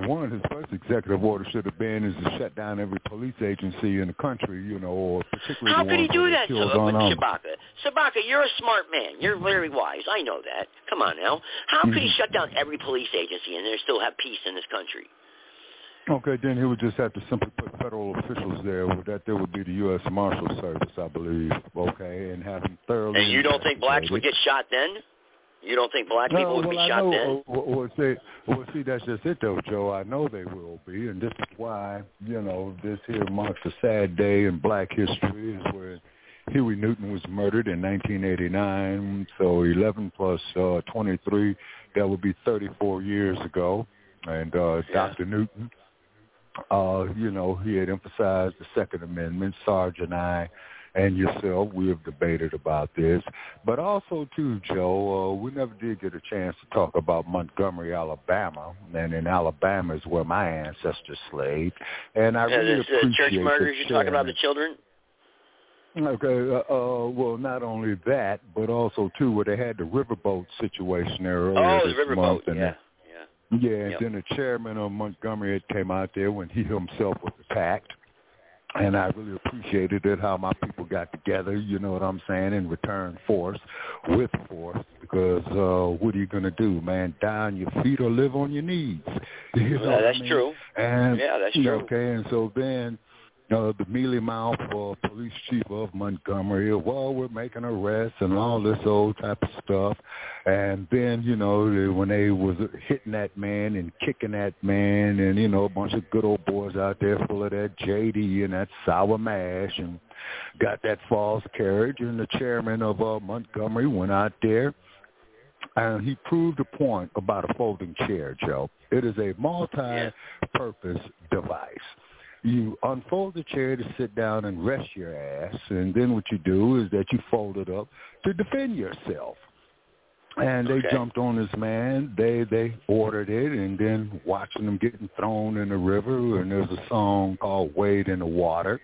one his first executive order should have been is to shut down every police agency in the country, you know, or particularly How the could he do that that, killed so, on, with um, Shabaka? Shabaka, you're a smart man. You're very wise. I know that. Come on now. How could he Mhm. shut down every police agency and there still have peace in this country? Okay, then he would just have to simply put federal officials there. With that, there would be the U.S. Marshal Service, I believe. Okay, and have them thoroughly. And you don't think blacks would get shot then? You don't think black people no, would well, be shot know, then? uh, Well, well, see, well, see, that's just it, though, Joe. I know they will be, and this is why, you know, this here marks a sad day in Black history, is where Huey Newton was murdered in 1989. So 11 plus uh, 23, that would be 34 years ago. And uh, Dr. Newton, uh, you know, he had emphasized the Second Amendment. Sarge and I and yourself, we have debated about this. But also, too, Joe, uh, we never did get a chance to talk about Montgomery, Alabama. And in Alabama is where my ancestors slaved. And I Yeah, really this, uh, appreciate church murders, you're talking about the children? Okay, uh, uh, well, not only that, but also too, where they had the riverboat situation there earlier Oh, this the riverboat, month, and yeah. yeah, and Yep. then the chairman of Montgomery had came out there when he himself was attacked, and I really appreciated it how my people got together. You know what I'm saying, and return force with force, because uh, what are you gonna do, man? Die on your feet or live on your knees? You know Yeah, what I that's mean? true. And Yeah, that's true. Okay, and so then uh, the mealy mouth uh, police chief of Montgomery, well, we're making arrests and all this old type of stuff. And then, you know, they, when they was hitting that man and kicking that man and, you know, a bunch of good old boys out there full of that JD and that sour mash and got that false carriage. And the chairman of uh, Montgomery went out there and he proved a point about a folding chair, Joe. It is a multi-purpose device. You unfold the chair to sit down and rest your ass, and then what you do is that you fold it up to defend yourself. And they Okay. jumped on this man. They they ordered it, and then watching them getting thrown in the river. And there's a song called "Wade in the Water."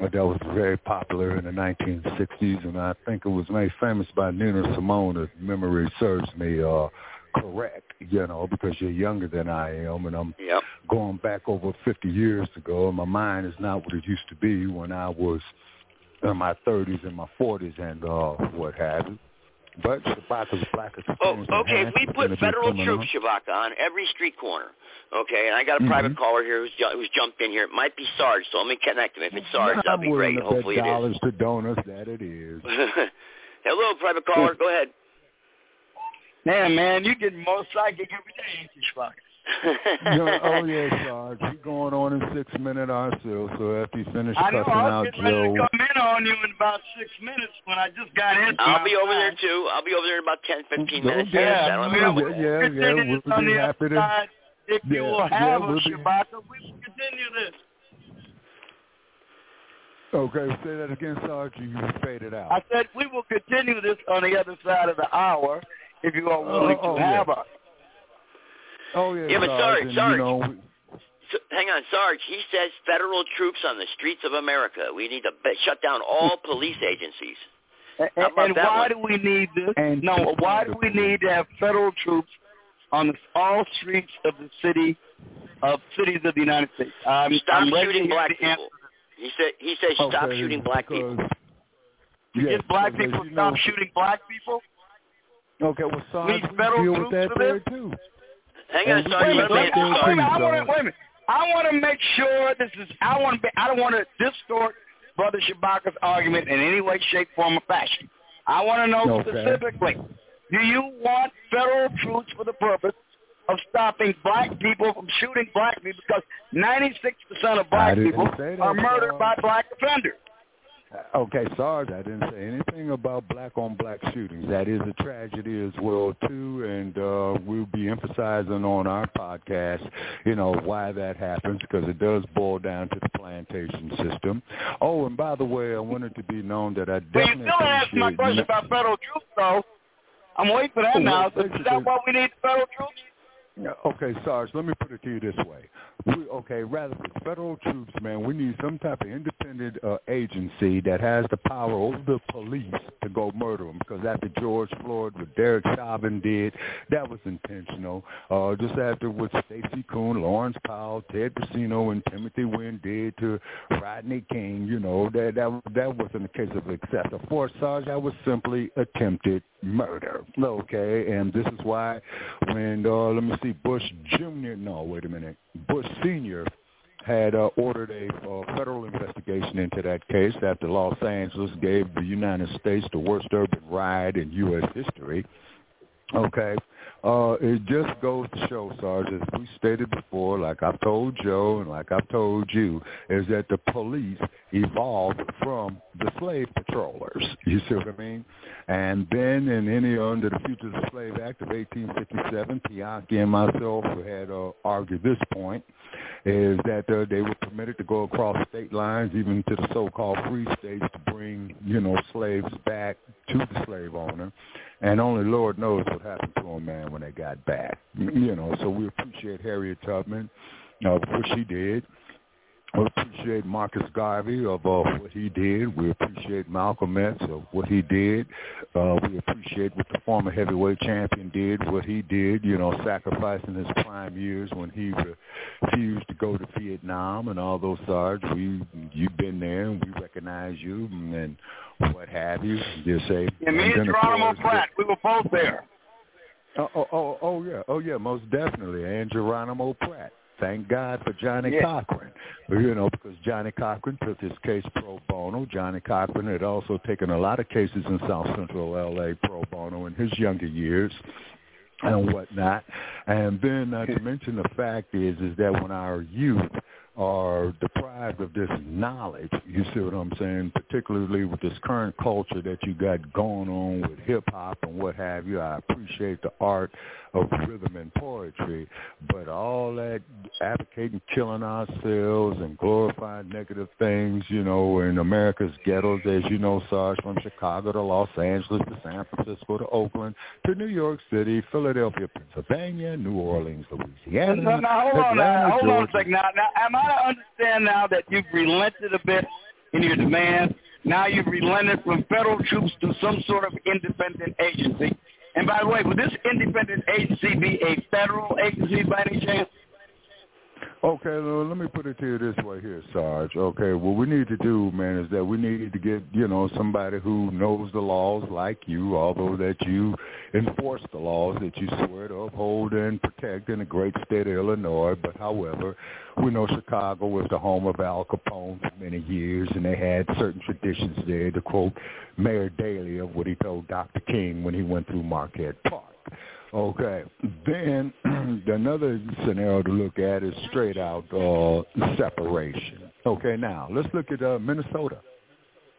uh, that was very popular in the 1960s, and I think it was made famous by Nina Simone, if memory serves me uh, correct, you know, because you're younger than I am, and I'm Yep. going back over 50 years ago, and my mind is not what it used to be when I was in my 30s and my 40s and uh, what have you. But Shabaka's black Oh, okay. If we put federal troops, Shabaka, on every street corner, okay, and I got a private mm-hmm. caller here who's, who's jumped in here. It might be Sarge, so let me connect him. If it's Sarge, that'll be great. Hopefully it dollars is. to donuts that it is. Hello, private caller. Go ahead. Man, man, you getting more psychic every day, ain't you, Shabaka? no, oh yeah, Sarge. We're going on in six minutes ourselves. So after you finish I know. cussing I was out getting ready Joe, to come in on you in about six minutes when I just got in. I'll be over there too. I'll be over there in about ten, fifteen minutes. Okay. Yes, I Yeah, don't yeah, know. yeah, yeah, Continue we'll this on be the happy to- side. If you Yeah, will yeah, have we'll us, be- Shabaka, we will continue this. Okay, say that again, Sarge. You faded out. I said we will continue this on the other side of the hour if you are oh, willing Oh, oh, to have yeah. us. Oh yeah, Yeah, but Sarge. Sarge, and, Sarge. You know, So, hang on, Sarge. He says federal troops on the streets of America. We need to be- shut down all police agencies. And, How about and why one? do we need this? And no, why do we need to have federal troops on the, all streets of the city of cities of the United States? I'm, Stop I'm shooting black the answer. people. He said. He says stop shooting black because- people. Yes, Get black because, people you stop know- shooting black people? Okay, well, Sarge, need we federal deal with troops that there this? too. Hang on, Sarge. Wait a Let minute, wait, a minute, wait, a Sarge. minute, I want to wait a minute. I want to make sure this is. I want to. Be, I don't want to distort Brother Shabaka's argument in any way, shape, form, or fashion. I want to know Okay. specifically: Do you want federal troops for the purpose of stopping black people from shooting black people? Because 96% of black people are murdered by black offenders. Okay, Sarge, I didn't say anything about black on black shootings. That is a tragedy as well too, and uh, we'll be emphasizing on our podcast, you know, why that happens because it does boil down to the plantation system. Oh, and by the way, I wanted to be known that I But you definitely still asked my question about federal troops, though. I'm waiting for that Well, now. Is that why we need federal troops? Yeah, Okay, Sarge, let me put it to you this way. We, okay, rather than federal troops, man, we need some type of independent uh, agency that has the power over the police to go murder them. Because after George Floyd, what Derek Chauvin did, that was intentional. Uh, just after what Stacey Koon, Laurence Powell, Ted Briseno, and Timothy Wind did to Rodney King, you know, that that that wasn't a case of excessive force, Sarge. That was simply attempted murder. Okay, and this is why when uh, let me see, Bush Jr. No, wait a minute, Bush Senior had uh, ordered a uh, federal investigation into that case after Los Angeles gave the United States the worst urban riot in U.S. history. Okay. Uh, it just goes to show, Sarge, as we stated before, like I've told Joe and like I've told you, is that the police evolved from the slave patrollers. You see what I mean? And then in any under the of Slave Act of 1857, Bianchi and myself had uh, argued this point, is that uh, they were permitted to go across state lines, even to the so-called free states, to bring, you know, slaves back to the slave owner. And only Lord knows what happened to them, man, when they got back. You know, so we appreciate Harriet Tubman, uh, what she did. We appreciate Marcus Garvey of uh, what he did. We appreciate Malcolm X of what he did. Uh, we appreciate what the former heavyweight champion did, what he did, you know, sacrificing his prime years when he refused to go to Vietnam and all those Sarge. We, you've been there and we recognize you and what have you. You say, Yeah, me and and Geronimo Pratt, we were both there. Oh, oh, oh, oh, yeah, oh yeah, most definitely, and Geronimo Pratt. Thank God for Johnnie Yeah. Cochran. You know, because Johnnie Cochran took his case pro bono. Johnnie Cochran had also taken a lot of cases in South Central LA pro bono in his younger years and whatnot. And then uh, to mention the fact is is that when our youth are deprived of this knowledge, you see what I'm saying, particularly with this current culture that you got going on with hip hop and what have you. I appreciate the art of rhythm and poetry, but all that advocating killing ourselves and glorifying negative things, you know, in America's ghettos, as you know, Sarge, from Chicago to Los Angeles to San Francisco to Oakland to New York City, Philadelphia, Pennsylvania, New Orleans, Louisiana. Now, now hold on, now, Atlanta, hold on a second. Now, now, am I to understand now that you've relented a bit in your demand? Now you've relented from federal troops to some sort of independent agency. And by the way, would this independent agency be a federal agency by any chance? Okay, well, let me put it to you this way here, Sarge. Okay, what we need to do, man, is that we need to get, you know, somebody who knows the laws like you, although that you enforce the laws that you swear to uphold and protect in the great state of Illinois. But however, we know Chicago was the home of Al Capone for many years, and they had certain traditions there. To quote Mayor Daley of what he told Dr. King when he went through Marquette Park. Okay. Then another scenario to look at is straight out uh, separation. Okay. Now let's look at uh, Minnesota.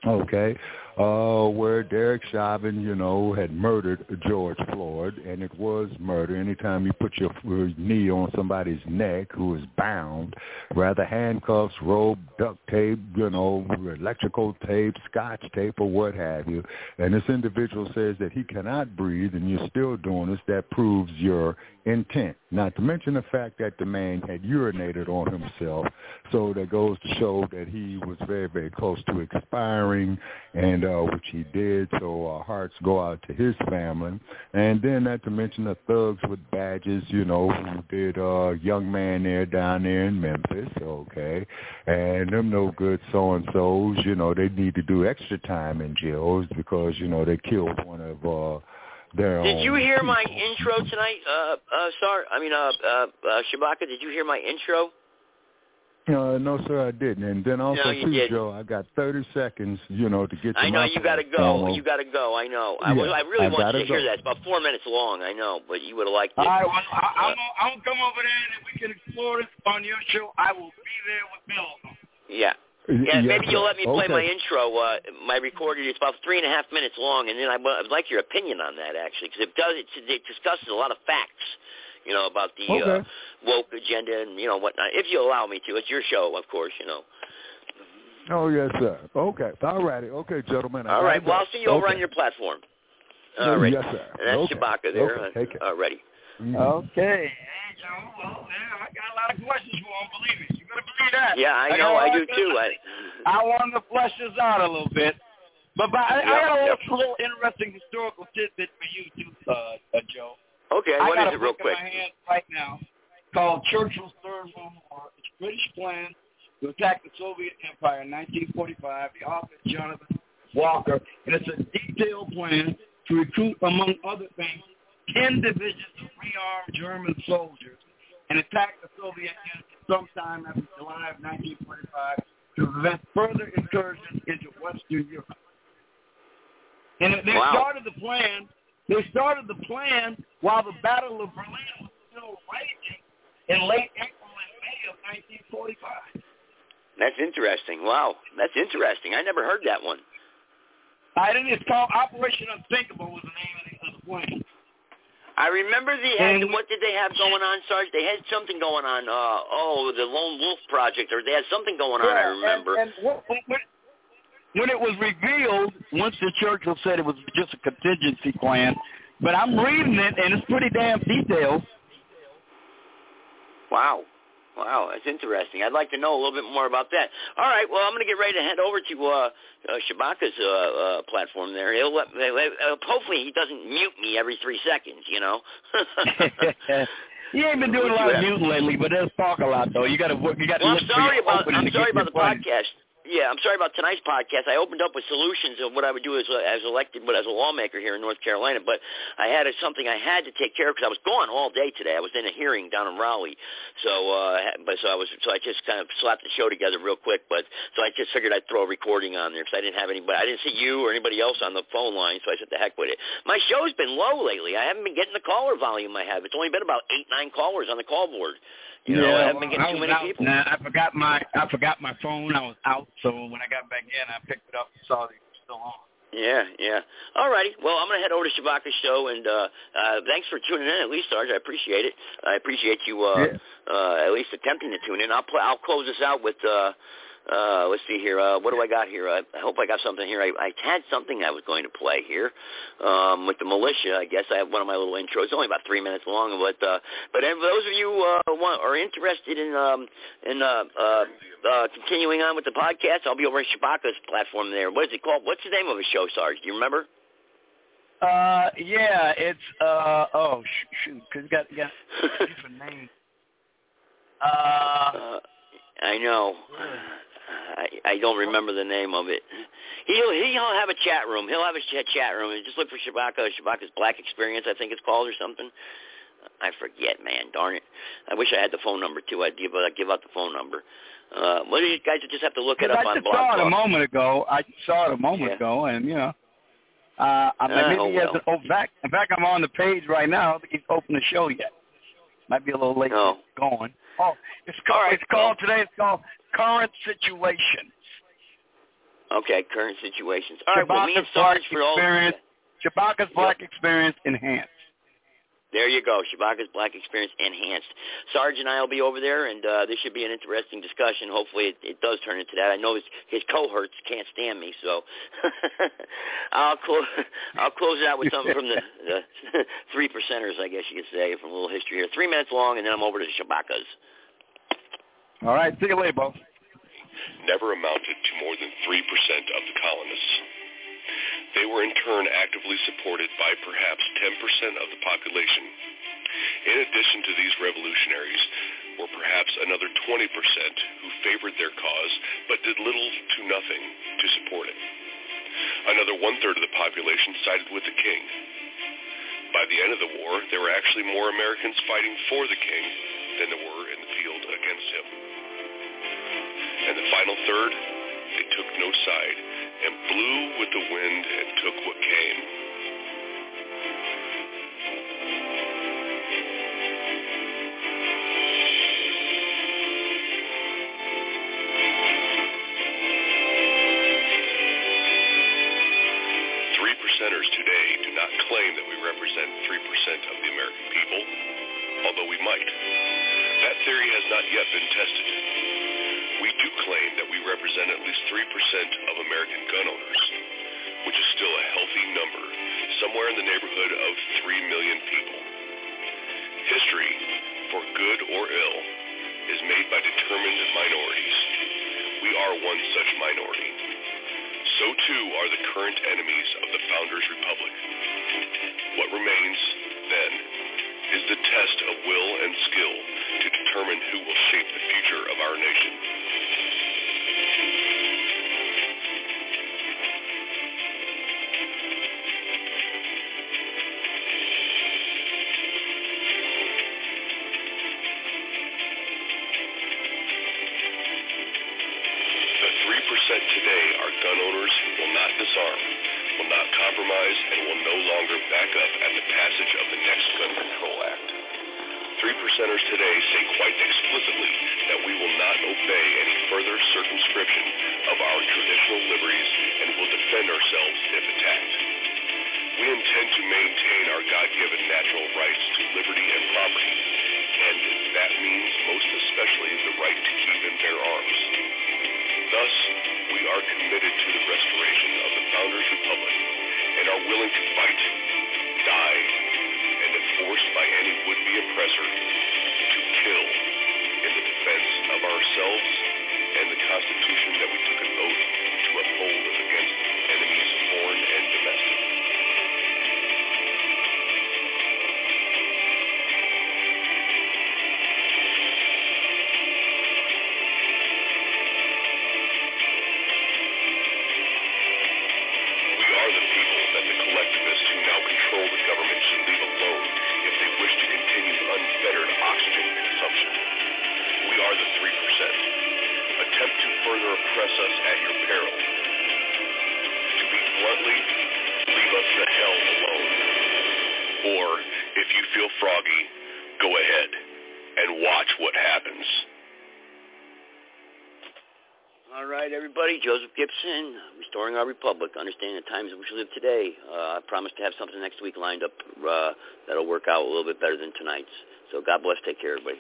Okay, uh, where Derek Chauvin, you know, had murdered George Floyd, and it was murder. Anytime you put your knee on somebody's neck who is bound, rather handcuffs, rope, duct tape, you know, electrical tape, scotch tape, or what have you, and this individual says that he cannot breathe, and you're still doing this, that proves your intent. Not to mention the fact that the man had urinated on himself, so that goes to show that he was very, very close to expiring, and uh, which he did. So our hearts go out to his family, and then not to mention the thugs with badges, you know, who did a uh, young man there down there in Memphis, okay, and them no good so and so's, you know, they need to do extra time in jails because you know they killed one of. uh their own Did you hear people. my intro tonight, uh, uh, Sar? I mean, uh, uh, uh, Shabaka, did you hear my intro? Uh, no, sir, I didn't. And then also, No, too, didn't. Joe, I got 30 seconds, you know, to get to I know my you got to go. promo. You got to go. I know. I, Yeah, was, I really I wanted gotta to hear that. It's about four minutes long. I know, but you would have liked it. All right, well, I, I'm, I'm come over there and if we can explore this on your show, I will be there with Bill. Yeah. Yeah, yes, maybe you'll let me play Okay. my intro. Uh, my recorded it's about three and a half minutes long, and then I would I'd like your opinion on that actually, because it does it, it discusses a lot of facts, you know, about the uh, Okay. woke agenda and you know whatnot. If you allow me to, it's your show, of course, you know. Oh, yes, sir. Okay. All righty. Okay, gentlemen. I All gotta right, well. I'll see you over Okay. on your platform. All right, yes, sir. and that's Okay. Shabaka there. Okay, uh, take care. Already. Mhm. Okay. Hey, Joe. Well, yeah, I got a lot of questions for him. Believe me. You better believe that. Yeah, I got know. I, lot do too. I, I wanted to flesh this out a little bit. But, but I, I Yeah, got a yeah. little, little interesting historical tidbit for you too, uh, uh, Joe. Okay, I what is a it, real book quick? in my hand right now called Churchill's Third World War. It's British plan to attack the Soviet Empire in 1945. The author is Jonathan Walker, and it's a detailed plan to recruit, among other things, 10 divisions of rearmed German soldiers and attack the Soviet Union sometime after July of 1945 to prevent further incursions into Western Europe. And they Wow. started the plan. They started the plan while the Battle of Berlin was still raging in late April and May of 1945. That's interesting. Wow, that's interesting. I never heard that one. I think it's called Operation Unthinkable was the name of the, of the plan. I remember they had And- what did they have going on, Sarge? They had something going on. Uh, oh, the Lone Wolf Project, or they had something going on. I remember. And, and when, when, when it was revealed, once the Churchill said it was just a contingency plan, but I'm reading it and it's pretty damn detailed. Wow. Wow, that's interesting. I'd like to know a little bit more about that. All right, well, I'm going to get ready to head over to uh, uh, Shabaka's uh, uh, platform there. He'll let, uh, hopefully he doesn't mute me every three seconds, you know. he ain't been doing a lot of muting lately, but does talk a lot though. You got to you got to Well, I'm sorry about I'm sorry about the podcast. Yeah, I'm sorry about tonight's podcast. I opened up with solutions of what I would do as as elected, but as a lawmaker here in North Carolina. But I had a, something I had to take care of because I was gone all day today. I was in a hearing down in Raleigh, so uh, but so I was so I just kind of slapped the show together real quick. But so I just figured I'd throw a recording on there because I didn't have anybody. I didn't see you or anybody else on the phone line, so I said the heck with it. My show's been low lately. I haven't been getting the caller volume I have. It's only been about eight nine callers on the call board. You know, I yeah, haven't been getting too many out. people. Nah, I forgot my I forgot my phone. I was out, so when I got back in, I picked it up and saw that it was still on. Yeah, yeah. All righty. Well, I'm going to head over to Shabaka's show, and uh, uh, thanks for tuning in. At least, Sarge, I appreciate it. I appreciate you uh, Yeah. uh, at least attempting to tune in. I'll pl- I'll close this out with. Uh, uh, let's see here. Uh, what do I got here? I, I hope I got something here. I, I had something I was going to play here um, with the militia. I guess I have one of my little intros. It's only about three minutes long, but uh, but if those of you uh, want, are interested in um, in uh, uh, uh, continuing on with the podcast, I'll be over at Shabaka's platform there. What is it called? What's the name of the show, Sarge? Do you remember? Uh, yeah, it's uh oh sh- shoot, cause got got a different name. Uh, I know. I I don't remember the name of it. He'll he'll have a chat room. He'll have a chat chat room. Just look for Shabaka Shabaka's Black Experience, I think it's called or something. I forget, man. Darn it. I wish I had the phone number too. I'd give I'd give out the phone number. Uh, well, you guys just have to look it up I on Blog saw it a moment ago. I saw it a moment Yeah. ago, and you know, uh, I Uh, maybe oh, he has well. an, oh, in fact, in fact, I'm on the page right now. I don't think he's opened the show yet. Might be a little late Oh. going. Oh, it's called. it's called today. It's called Current Situation. Okay, current situations. All right, well, me and Shabaka's Sarge for all. Experience. Shabaka's Black Experience Enhanced. There you go. Shabaka's Black Experience Enhanced. Sarge and I will be over there, and uh, this should be an interesting discussion. Hopefully it, it does turn into that. I know his, his cohorts can't stand me, so I'll, close I'll close it out with something from the, the three percenters, I guess you could say, from a little history here. Three minutes long, and then I'm over to Shabaka's. All right. See you later, Bo. never amounted to more than 3% of the colonists. They were in turn actively supported by perhaps 10% of the population. In addition to these revolutionaries were perhaps another 20% who favored their cause but did little to nothing to support it. Another one-third of the population sided with the king. By the end of the war, there were actually more Americans fighting for the king than there were in the field against him. And the final third, they took no side and blew with the wind and took what came. Three percenters today do not claim that we represent 3% of the American people, although we might. That theory has not yet been tested. We do claim that we represent at least 3% of American gun owners, which is still a healthy number, somewhere in the neighborhood of 3 million people. History, for good or ill, is made by determined minorities. We are one such minority. So too are the current enemies of the Founders Republic. What remains, then, is the test of will and skill to determine who will shape the future of our nation. Gun owners will not disarm, will not compromise, and will no longer back up at the passage of the next Gun Control Act. Three percenters today say quite explicitly that we will not obey any further circumscription of our traditional liberties and will defend ourselves if attacked. We intend to maintain our God-given natural rights to liberty and property, and that means most especially the right to keep and bear arms. Thus, we are committed to the restoration of the Founders Republic and are willing to fight, die, and if forced by any would-be oppressor, to kill in the defense of ourselves and the Constitution that we took an oath Gibson, Restoring Our Republic, Understanding the Times in which we live today. Uh, I promise to have something next week lined up uh, that'll work out a little bit better than tonight's. So God bless. Take care, everybody.